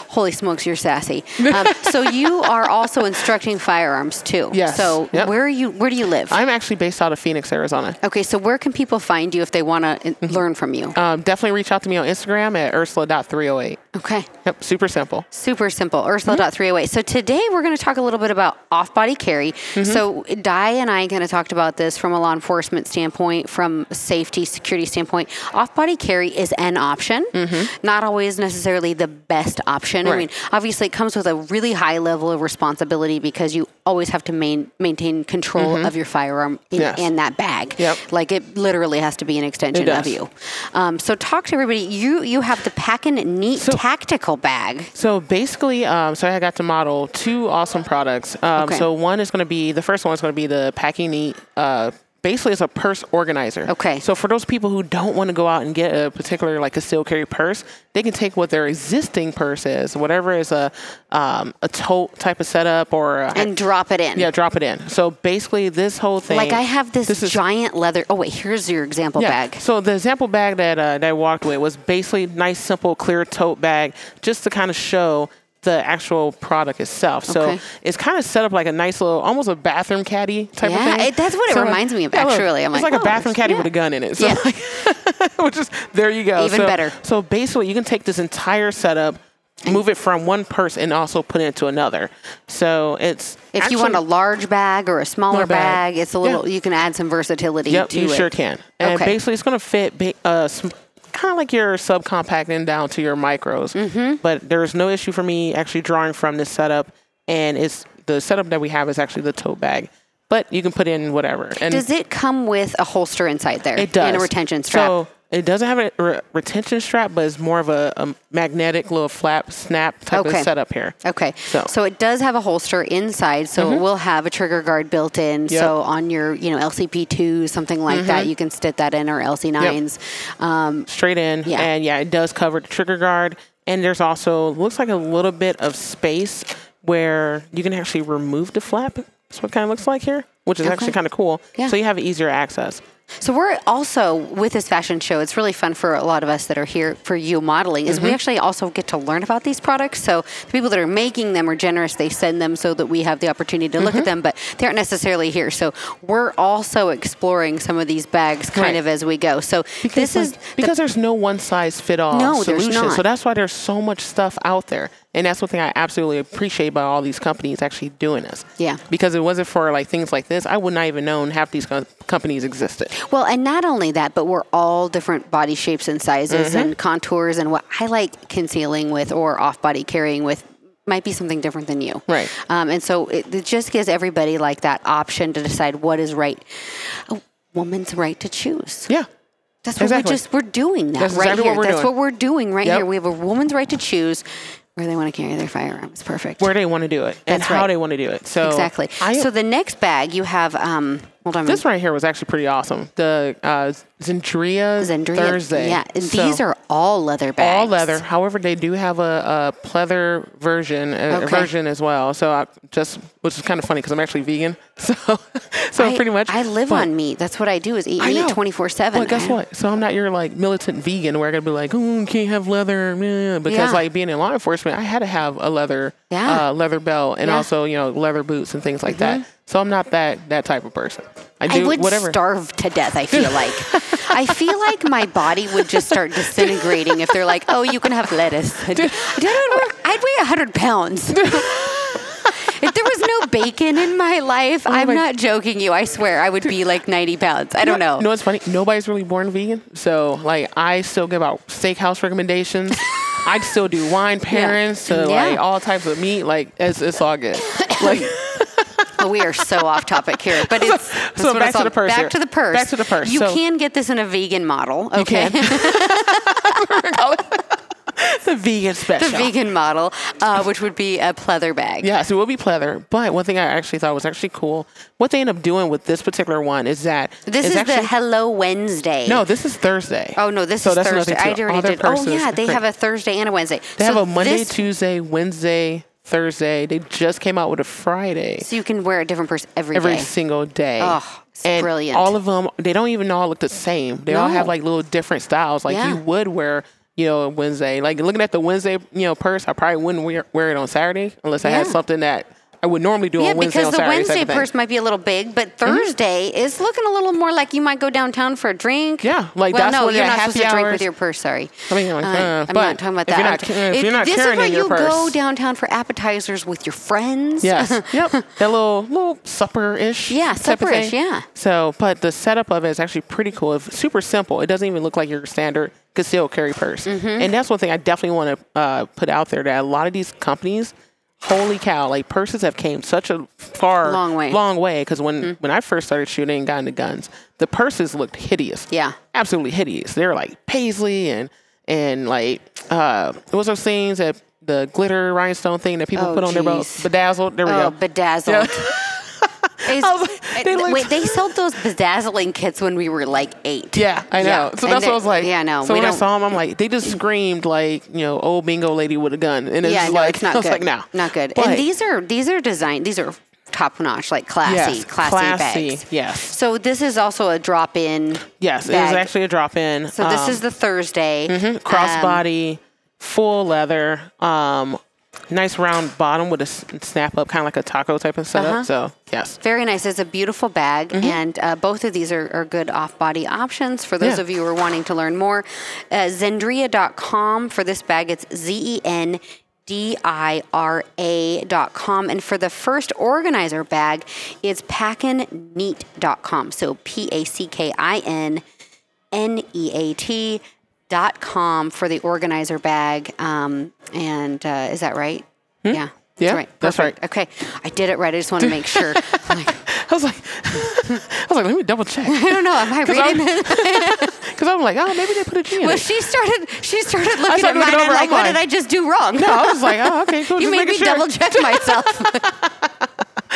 holy smokes, you're sassy. Um, so you are also instructing firearms too.
Yes.
So
Yep.
where are you? Where do you live?
I'm actually based out of Phoenix, Arizona.
okay. So where can people find you if they want to
Mm-hmm.
learn from you?
Um, definitely reach out to me on Instagram at ursula.308.
Okay.
Yep, super simple.
Super simple. Ursula.308. So today we're going to talk a little bit about off body carry. So Di and I kind of talked about this from a law enforcement standpoint, from a safety, security standpoint. Off body carry is an option, not always necessarily the best option. I
Right.
mean, obviously, it comes with a really high level of responsibility because you always have to main, maintain control of your firearm in,
Yes.
and that bag.
Yep.
Like it literally has to be an extension of you. Um, so talk to everybody. You you have the Packin' Neat
So-
tactical bag.
So basically, um, so I got to model two awesome products. Um,
Okay.
So one is going to be the first one is going to be the Packin' Neat uh, basically it's a purse organizer.
Okay.
So for those people who don't want to go out and get a particular like concealed carry purse, they can take what their existing purse is, whatever is a um, a tote type of setup or a,
And drop it in.
yeah, drop it in. So basically, this whole thing.
Like I have this,
is-
giant leather. Oh wait, here's your example
yeah.
bag.
So the example bag that uh, that I walked with was basically nice, simple, clear tote bag, just to kind of show the actual product itself. So
Okay.
it's kind of set up like a nice little, almost a bathroom caddy type
Yeah,
of thing.
it- that's what it
So,
reminds me of,
yeah, look,
actually. I'm
it's
like,
like,
oh,
a bathroom caddy
yeah.
with a gun in it. So
Yeah.
like, which is there you go.
Even
So-
better.
So basically, you can take this entire setup. Move it from one purse and also put it into another. So it's
If you want a large bag or a smaller bag,
bag.
it's a little.
Yeah.
You can add some versatility
Yep, you
it.
sure can. And
Okay.
basically, it's going to fit uh, kind of like your subcompacting down to your micros. Mm-hmm. But there's no issue for me actually drawing from this setup, and it's the setup that we have is actually the tote bag. But you can put in whatever. And
Does it come with a holster inside there?
it does
And a retention strap.
So it doesn't have a re- retention strap, but it's more of a, a magnetic little flap snap type
Okay.
of setup here.
Okay.
So-
So. it does have a holster inside, so it will have a trigger guard built in.
Yep.
So on your, you know, LCP2, something like that, you can stick that in or LC9s. Um,
straight in.
Yeah.
And yeah, it does cover the trigger guard. And there's also looks like a little bit of space where you can actually remove the flap. That's what it kind of looks like here, which is actually kind of cool.
Yeah.
So you have easier access.
So we're also with this fashion show. It's really fun for a lot of us that are here for you modeling. Is we
Mm-hmm.
actually also get to learn about these products. So the people that are making them are generous. They send them so that we have the opportunity to
Mm-hmm.
look at them, but they aren't necessarily here. So we're also exploring some of these bags kind
Right.
of as we go. So this
like,
is the-
because there's no one size fit all
No, there's
solution.
not.
So that's why there's so much stuff out there. And that's one thing I absolutely appreciate about all these companies actually doing this.
Yeah.
Because it wasn't for like things like this, I would not even known half these co- companies existed.
Well, and not only that, but we're all different body shapes and sizes
Mm-hmm.
and contours. And what I like concealing with or off body carrying with might be something different than you.
Right.
Um, and so it, it just gives everybody like that option to decide what is right. A woman's right to choose.
Yeah.
That's what
Exactly.
we're just we're doing that
That's
right
exactly
here.
what we're
That's
doing.
what we're doing right
Yep.
here. We have a woman's right to choose where they want to carry their firearms. Perfect.
Where they want to do it and
That's
how
right.
they want to do it. So
exactly.
I,
so the next bag you have. Um, hold on.
This right here was actually pretty awesome. The uh, Zendira,
Zendira.
Thursday.
Yeah, and
So,
these are all leather bags.
all leather. However, they do have a, a pleather version, a, a
Okay.
version as well. So I just, which is kind of funny because I'm actually vegan. So, so
I,
pretty much.
I live
but-
on meat. That's what I do is eat
I
meat 24 7.
But guess what? So I'm not your like militant vegan where I gotta be like, oh, can't have leather, meh," because
Yeah.
like being in law enforcement, I had to have a leather,
Yeah.
uh, leather belt, and
Yeah. Mm-hmm.
also you know leather boots and things like that. So I'm not that that type of person. I
I would
whatever.
starve to death, I feel like. I feel like my body would just start disintegrating if they're like, oh, you can have lettuce. I'd, I'd weigh 100 pounds. if there was no bacon in my life, oh I'm
my-
not joking you. I swear I would be like 90 pounds. I don't know.
You know what's funny? Nobody's really born vegan. So like I still give out steakhouse recommendations. I still do wine pairings to
Yeah.
like all types of meat. Like it's it's all good. Like
Oh, we are so off topic here, but it's that's
so back to the purse
Back
here.
to the purse.
Back to the purse.
You
So-
can get this in a vegan model. Okay.
the vegan special.
the vegan model, uh, which would be a pleather bag.
Yeah, so it will be pleather. But one thing I actually thought was actually cool, what they end up doing with this particular one is that
This is
actually,
the Hello Wednesday.
No, this is Thursday.
Oh no, this
So
is
that's
Thursday. I already did. Oh yeah, they have a Thursday and a Wednesday.
They
so
have a Monday,
this-
Tuesday, Wednesday, Thursday. They just came out with a Friday.
So you can wear a different purse every
every
day.
single day.
Oh, it's
and
brilliant.
All of them, they don't even all look the same. They all have like little different styles. Like
Yeah.
you would wear, you know, Wednesday. Like looking at the Wednesday, you know, purse, I probably wouldn't wear, wear it on Saturday unless I had something that I would normally do
yeah,
on Wednesday
Yeah,
because
the
Saturday.
Wednesday
type of thing. Mm-hmm.
purse might be a little big, but Thursday is looking a little more like you might go downtown for a drink.
Yeah, like
well,
that's
no,
when
you're not supposed
happy
to drink with your purse. Sorry,
I mean, like,
Uh,
uh,
I'm not talking about
if
that.
you're not
t-
if you're not
this is
carrying
where
in your
you go downtown for appetizers with your friends.
Yes. yep. That little little supper ish.
Yeah, supper-ish, yeah.
So, but the setup of it is actually pretty cool. It's super simple. It doesn't even look like your standard concealed carry purse.
Mm-hmm.
And that's one thing I definitely want to uh, put out there that a lot of these companies, holy cow, like purses have came such a far
Long way. Mm-hmm.
long way. Because when when I first started shooting and got into guns, the purses looked hideous.
Yeah.
absolutely hideous. They were like paisley and and like uh, what was those things that the glitter rhinestone thing that people
Oh,
put on their belt, bedazzled. There we
Oh,
go.
bedazzled. Is-
they looked-
wait, they sold those bedazzling kits when we were like eight.
Yeah, I know.
Yeah,
So
and
that's what I was like.
yeah, no,
So when I saw them, I'm like, they just screamed like you know, old bingo lady with a gun, and it's
yeah, no,
like
it's not
I was
good.
like, no,
not good.
But-
and these are these are designed. These are top notch, like classy,
yes,
classy,
classy,
bags.
yes,
So this is also a drop in.
yes. It
bag.
was actually a drop in.
So this is the Thursday. Um,
crossbody, full leather, um, nice round bottom with a snap up, kind of like a taco type of setup.
Uh-huh.
So yes,
Very nice. It's a beautiful bag,
Mm-hmm.
and uh, both of these are, are good off body options for those
Yeah.
of you who are wanting to learn more. Uh, Zendira.com for this bag, it's Z E N D I R A dot com. And for the first organizer bag, it's packinneat.com. So P A C K I N N E A T com for the organizer bag. Um, and uh, is that right? Yeah.
Hmm? Yeah,
right.
that's
Perfect.
right.
Okay, I did it right. I just want to make sure. I'm like,
I was like, I was like, let me double check
I don't know. Am I reading it?
because I'm like, oh, maybe they put a G in
Well,
it.
she started. She started looking
started
at
looking
mine and
over
like, what
online.
did I just do wrong?
no, I was like, oh, okay, cool.
you
just
made me
sure.
double check myself.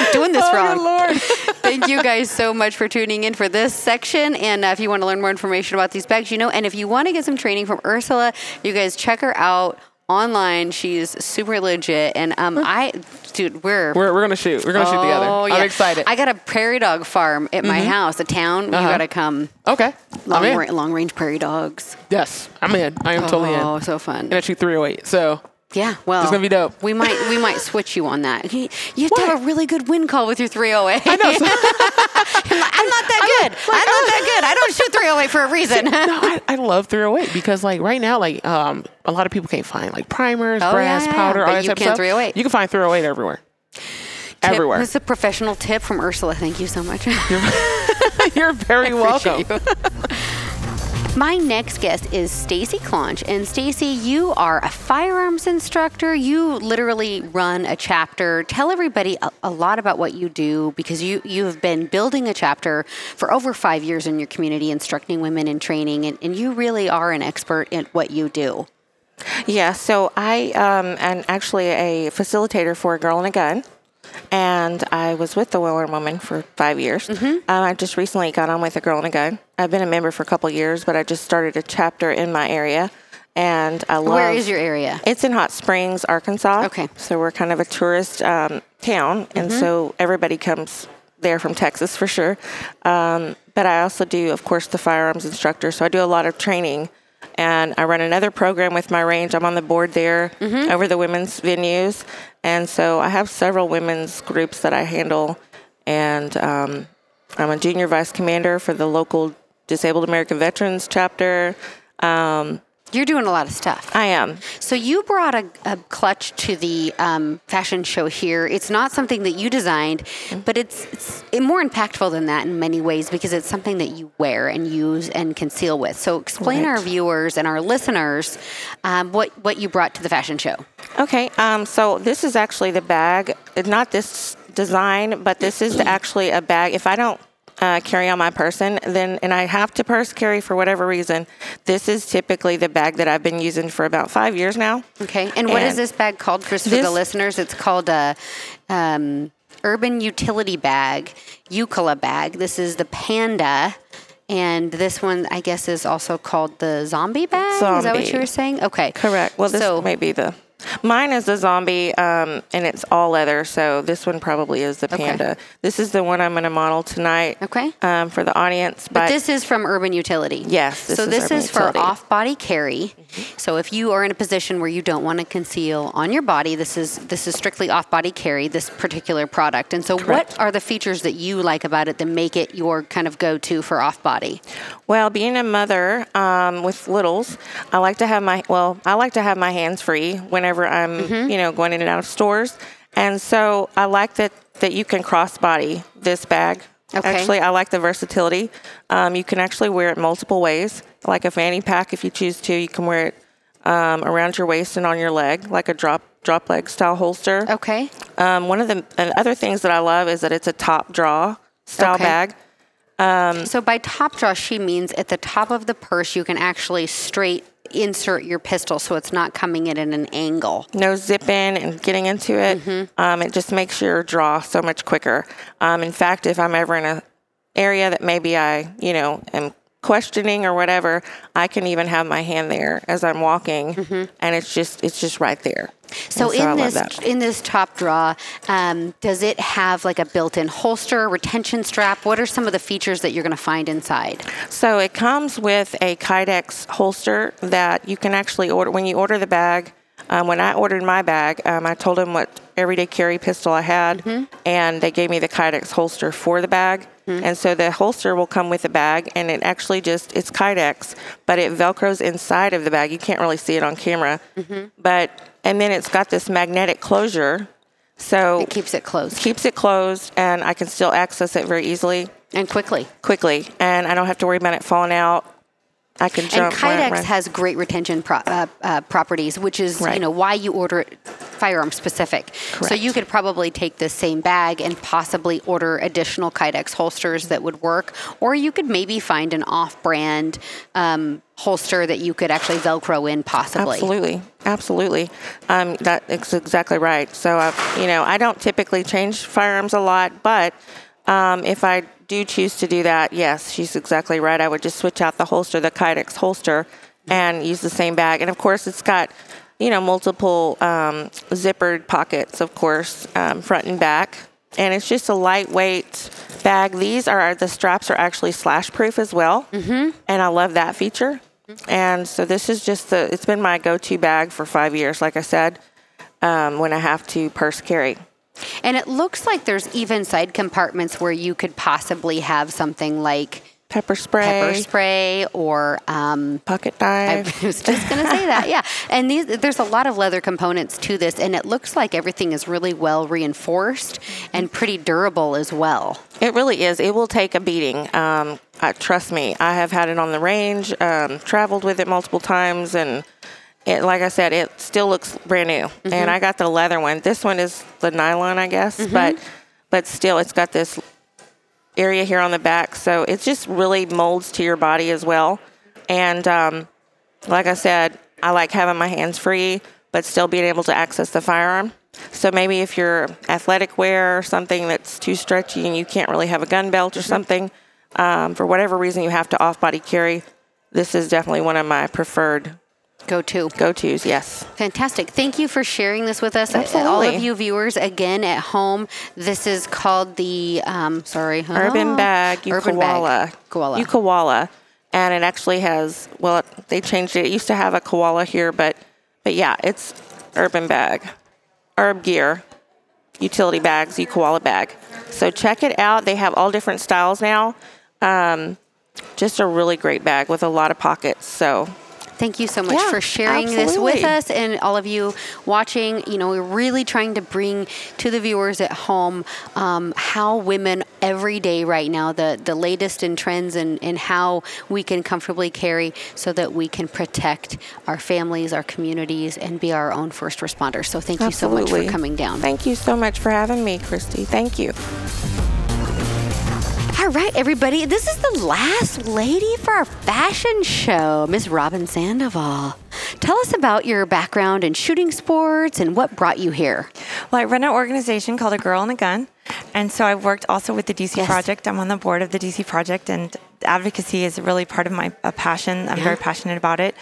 I'm doing this
Oh,
wrong.
good lord.
Thank you guys so much for tuning in for this section. And uh, if you want to learn more information about these bags, you know, and if you want to get some training from Ursula, you guys check her out online. She's super legit. And um, I, dude, we're.
We're, we're gonna shoot. We're gonna shoot together.
Oh, yeah.
I'm excited.
I got a prairie dog farm at my house, a town. You
Uh-huh.
got to come.
okay.
Long,
I'm in.
ra- long range prairie dogs.
Yes, I'm in. I am totally in.
Oh, so fun.
And I shoot 308. So
Yeah, well,
It's gonna be dope.
We might we might switch you on that. You, have to have a really good wind call with your 308.
I know. So,
I'm, not, I'm not that good. I'm not that good. I don't shoot 308 for a reason.
no, I, I love 308 because like right now, like um, a lot of people can't find like primers,
Oh,
brass,
yeah, yeah,
powder,
but
all that
you
type
can
stuff.
308.
You can find 308 everywhere.
Tip-
Everywhere.
This is a professional tip from Ursula. Thank you so much.
You're very welcome.
My next guest is Stacy Clonch. And Stacy, you are a firearms instructor. You literally run a chapter. Tell everybody a, a lot about what you do because you, you have been building a chapter for over five years in your community, instructing women in training, and, and you really are an expert in what you do.
Yeah, so I um, am actually a facilitator for girl and a gun, and I was with the Well-Armed Woman for five years.
Mm-hmm.
Um, I just recently got on with a girl and a gun. I've been a member for a couple years, but I just started a chapter in my area, and I love.
Where is your area?
It's in Hot Springs, Arkansas.
Okay. Mm-hmm.
So we're kind of a tourist um, town, and so everybody comes there from Texas for sure. Um, but I also do, of course, the firearms instructor. So I do a lot of training, and I run another program with my range. I'm on the board there
Mm-hmm.
over the women's venues, and so I have several women's groups that I handle, and um, I'm a junior vice commander for the local Disabled American Veterans chapter. Um,
You're doing a lot of stuff.
I am.
So you brought a, a clutch to the um, fashion show here. It's not something that you designed,
Mm-hmm.
but it's, it's more impactful than that in many ways because it's something that you wear and use and conceal with. So explain our viewers and our listeners um, what what you brought to the fashion show.
Okay, um, so this is actually the bag, not this design, but this is actually a bag. If I don't uh, carry on my person, then and I have to purse carry for whatever reason, this is typically the bag that I've been using for about five years now.
Okay, and what is
And
this bag called, Chris? For
this-
the listeners, it's called a um, urban utility bag, Eucla bag. This is the Panda. And this one, I guess, is also called the zombie bag. Is that what you were saying? Okay.
Correct. Well, this
so,
may be the. Mine is a zombie, um, and it's all leather. So this one probably is the
Okay.
panda. This is the one I'm going to model tonight.
Okay.
Um, for the audience,
But this is from Urban Utility.
Yes, this
so
is
this
Urban
is for
Utility.
off-body carry. So if you are in a position where you don't want to conceal on your body, this is this is strictly off-body carry. This particular product. And so,
Correct.
what are the features that you like about it that make it your kind of go-to for off-body?
Well, being a mother um, with littles, I like to have my well, I like to have my hands free whenever I'm,
Mm-hmm.
you know, going in and out of stores, and so I like that that you can crossbody this bag.
Okay.
Actually, I like the versatility. Um, you can actually wear it multiple ways, like a fanny pack if you choose to. You can wear it um, around your waist and on your leg, like a drop drop leg style holster.
Okay.
Um, one of the and other things that I love is that it's a top draw style
Okay.
bag.
So by top draw, she means at the top of the purse, you can actually straight insert your pistol so it's not coming in at an angle.
no zipping and getting into it.
Mm-hmm.
Um, it just makes your draw so much quicker. Um, in fact, if I'm ever in a area that maybe I, you know, am questioning or whatever, I can even have my hand there as I'm walking, and it's just it's just right there.
Mm-hmm. So in this in this top draw, um, does it have like a built-in holster, retention strap? What are some of the features that you're going to find inside?
So it comes with a Kydex holster that you can actually order when you order the bag. Um, when I ordered my bag, um, I told them what everyday carry pistol I had, and they gave me the Kydex holster for the bag. Mm-hmm. And so the holster will come with a bag, and it actually just it's Kydex, but it velcros inside of the bag. You can't really see it on camera, mm-hmm. but and then it's got this magnetic closure, so
It keeps it closed
keeps it closed, and I can still access it very easily
and quickly.
quickly, and I don't have to worry about it falling out. I can
And
jump. run,
Kydex
run.
has great retention pro- uh, uh, properties, which is you know why you order it firearm specific. So you could probably take the same bag and possibly order additional Kydex holsters that would work, or you could maybe find an off-brand um, holster that you could actually Velcro in, possibly.
Absolutely, absolutely. Um, that is exactly right. So, uh, you know, I don't typically change firearms a lot, but um, if I do choose to do that, yes, she's exactly right. I would just switch out the holster, the Kydex holster, and use the same bag. And of course, it's got you know multiple um, zippered pockets, of course, um, front and back. And it's just a lightweight bag. These are the straps are actually slash proof as well, mm-hmm. and I love that feature. And so this is just the, it's been my go to bag for five years, like I said, um, when I have to purse carry.
And it looks like there's even side compartments where you could possibly have something like
Pepper spray,
pepper spray or um,
pocket
I
knife.
was just going to say that, yeah. And these, there's a lot of leather components to this, and it looks like everything is really well reinforced and pretty durable as well.
It really is. It will take a beating. Um, uh, trust me, I have had it on the range, um, traveled with it multiple times, and it, like I said, it still looks brand new. And I got the leather one. This one is the nylon, I guess, but but still, it's got this area here on the back, so it just really molds to your body as well. And um, like I said, I like having my hands free, but still being able to access the firearm. So maybe if you're athletic wear or something that's too stretchy and you can't really have a gun belt or something, um, for whatever reason you have to off body carry, this is definitely one of my preferred
Go to.
go tos. Yes.
Fantastic. Thank you for sharing this with us. All of you viewers, again at home, this is called the, um, sorry,
Urban bag,
Urban bag. Koala.
Ukawala. And it actually has, well, they changed it. It used to have a koala here, but, but yeah, it's urban bag, herb gear, utility bags, Ukawala bag. So check it out. They have all different styles now. Um, just a really great bag with a lot of pockets. So
Thank you so much
Yeah,
for sharing this with us and all of you watching. You know, we're really trying to bring to the viewers at home um, how women every day right now, the, the latest in trends and, and how we can comfortably carry so that we can protect our families, our communities, and be our own first responders. So thank you so much for coming down.
thank you so much for having me, Christy. Thank you.
All right, everybody. This is the last lady for our fashion show, Miss Robin Sandoval. Tell us about your background in shooting sports and what brought you here.
Well, I run an organization called A Girl and a Gun. And so I've worked also with the DC
Yes.
Project. I'm on the board of the DC Project, and advocacy is really part of my passion. I'm
Yeah.
very passionate about it.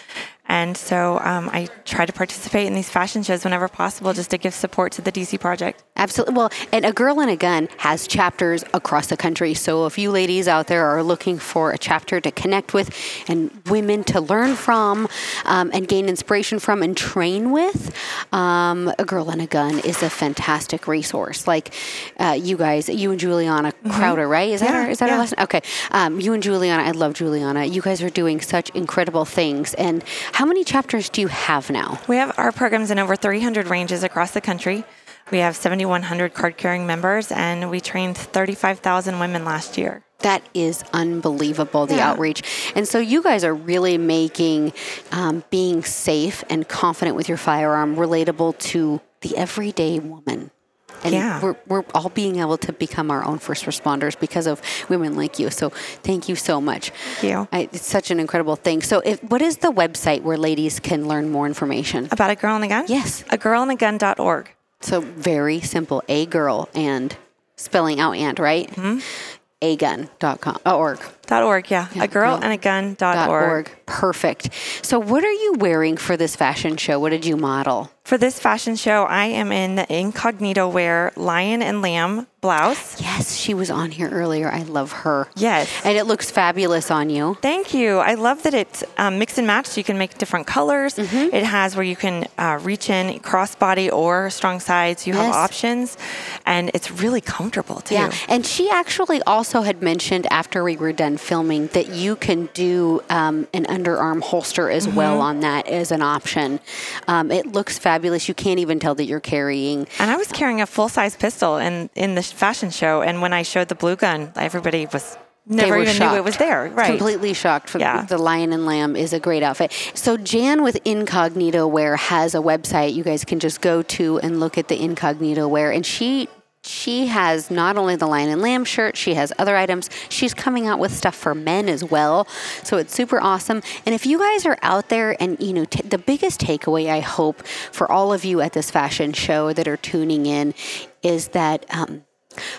And so um, I try to participate in these fashion shows whenever possible just to give support to the DC Project.
Absolutely. Well, and A Girl and a Gun has chapters across the country. So if you ladies out there are looking for a chapter to connect with and women to learn from um, and gain inspiration from and train with, um, A Girl and a Gun is a fantastic resource. Like uh, you guys, you and Julianna Crowder, right? Is that,
Mm-hmm. Yeah,
our, is that our
yeah.
last Okay. Um, you and Julianna, I love Julianna. You guys are doing such incredible things. And how many chapters do you have now?
We have our programs in over 300 ranges across the country. We have 7,100 card carrying members, and we trained 35,000 women last year.
That is unbelievable, the
Yeah.
outreach. And so you guys are really making um, being safe and confident with your firearm relatable to the everyday woman. And
Yeah.
we're, we're all being able to become our own first responders because of women like you. So thank you so much.
Thank you.
I, it's such an incredible thing. So, if, what is the website where ladies can learn more information?
About a girl and a gun?
Yes.
A girl and a girlandagun.org.
So very simple. A girl and spelling out and right. Mm-hmm. Agun.com. Oh, org.
Dot org, yeah.
Yeah,
a girl and a gun dot
Dot
org.
org. Perfect. So, what are you wearing for this fashion show? What did you model?
For this fashion show, I am in the incognito wear lion and lamb blouse.
Yes, she was on here earlier. I love her.
Yes.
And it looks fabulous on you.
Thank you. I love that it's um, mix and match. So you can make different colors.
Mm-hmm.
It has where you can uh, reach in crossbody or strong sides. You have options, and it's really comfortable too.
Yeah, and she actually also had mentioned after we were done filming that you can do um, an underarm holster as
Mm-hmm.
well on that as an option. Um, it looks fabulous. You can't even tell that you're carrying.
And I was carrying a full size pistol in in the fashion show, and when I showed the blue gun, everybody was never even
shocked.
knew it was there. Right.
Completely shocked. For
Yeah.
The Lion and Lamb is a great outfit. So Jan with Incognito Wear has a website you guys can just go to and look at the Incognito Wear, and she. She has not only the Lion and Lamb shirt, she has other items. She's coming out with stuff for men as well. So it's super awesome. And if you guys are out there and, you know, t- the biggest takeaway I hope for all of you at this fashion show that are tuning in is that um,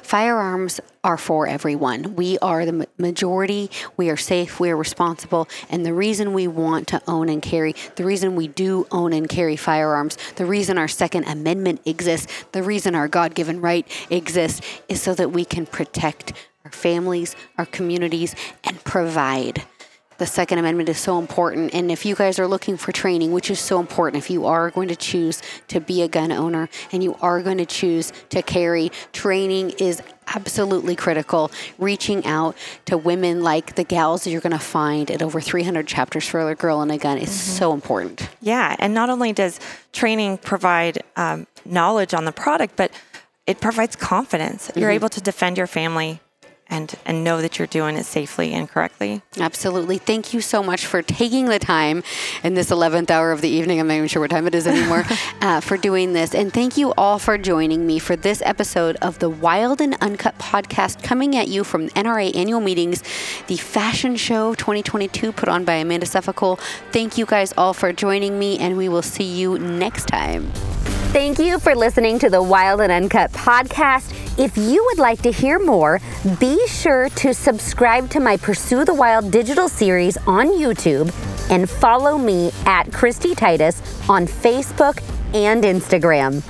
Firearms are for everyone. We are the majority. We are safe. We are responsible. And the reason we want to own and carry, the reason we do own and carry firearms, the reason our Second Amendment exists, the reason our God given right exists is so that we can protect our families, our communities, and provide. The Second Amendment is so important. And if you guys are looking for training, which is so important, if you are going to choose to be a gun owner and you are going to choose to carry, training is absolutely critical. Reaching out to women like the gals that you're going to find at over 300 chapters for a girl and a gun is so important.
Yeah, and not only does training provide um, knowledge on the product, but it provides confidence. You're able to defend your family and and know that you're doing it safely and correctly.
Absolutely. Thank you so much for taking the time in this 11th hour of the evening. I'm not even sure what time it is anymore uh, for doing this. And thank you all for joining me for this episode of the Wild and Uncut podcast coming at you from NRA annual meetings, the fashion show 2022 put on by Amanda Suffecool. Thank you guys all for joining me, and we will see you next time. Thank you for listening to the Wild and Uncut podcast. If you would like to hear more, be sure to subscribe to my Pursue the Wild digital series on YouTube and follow me at Christy Titus on Facebook and Instagram.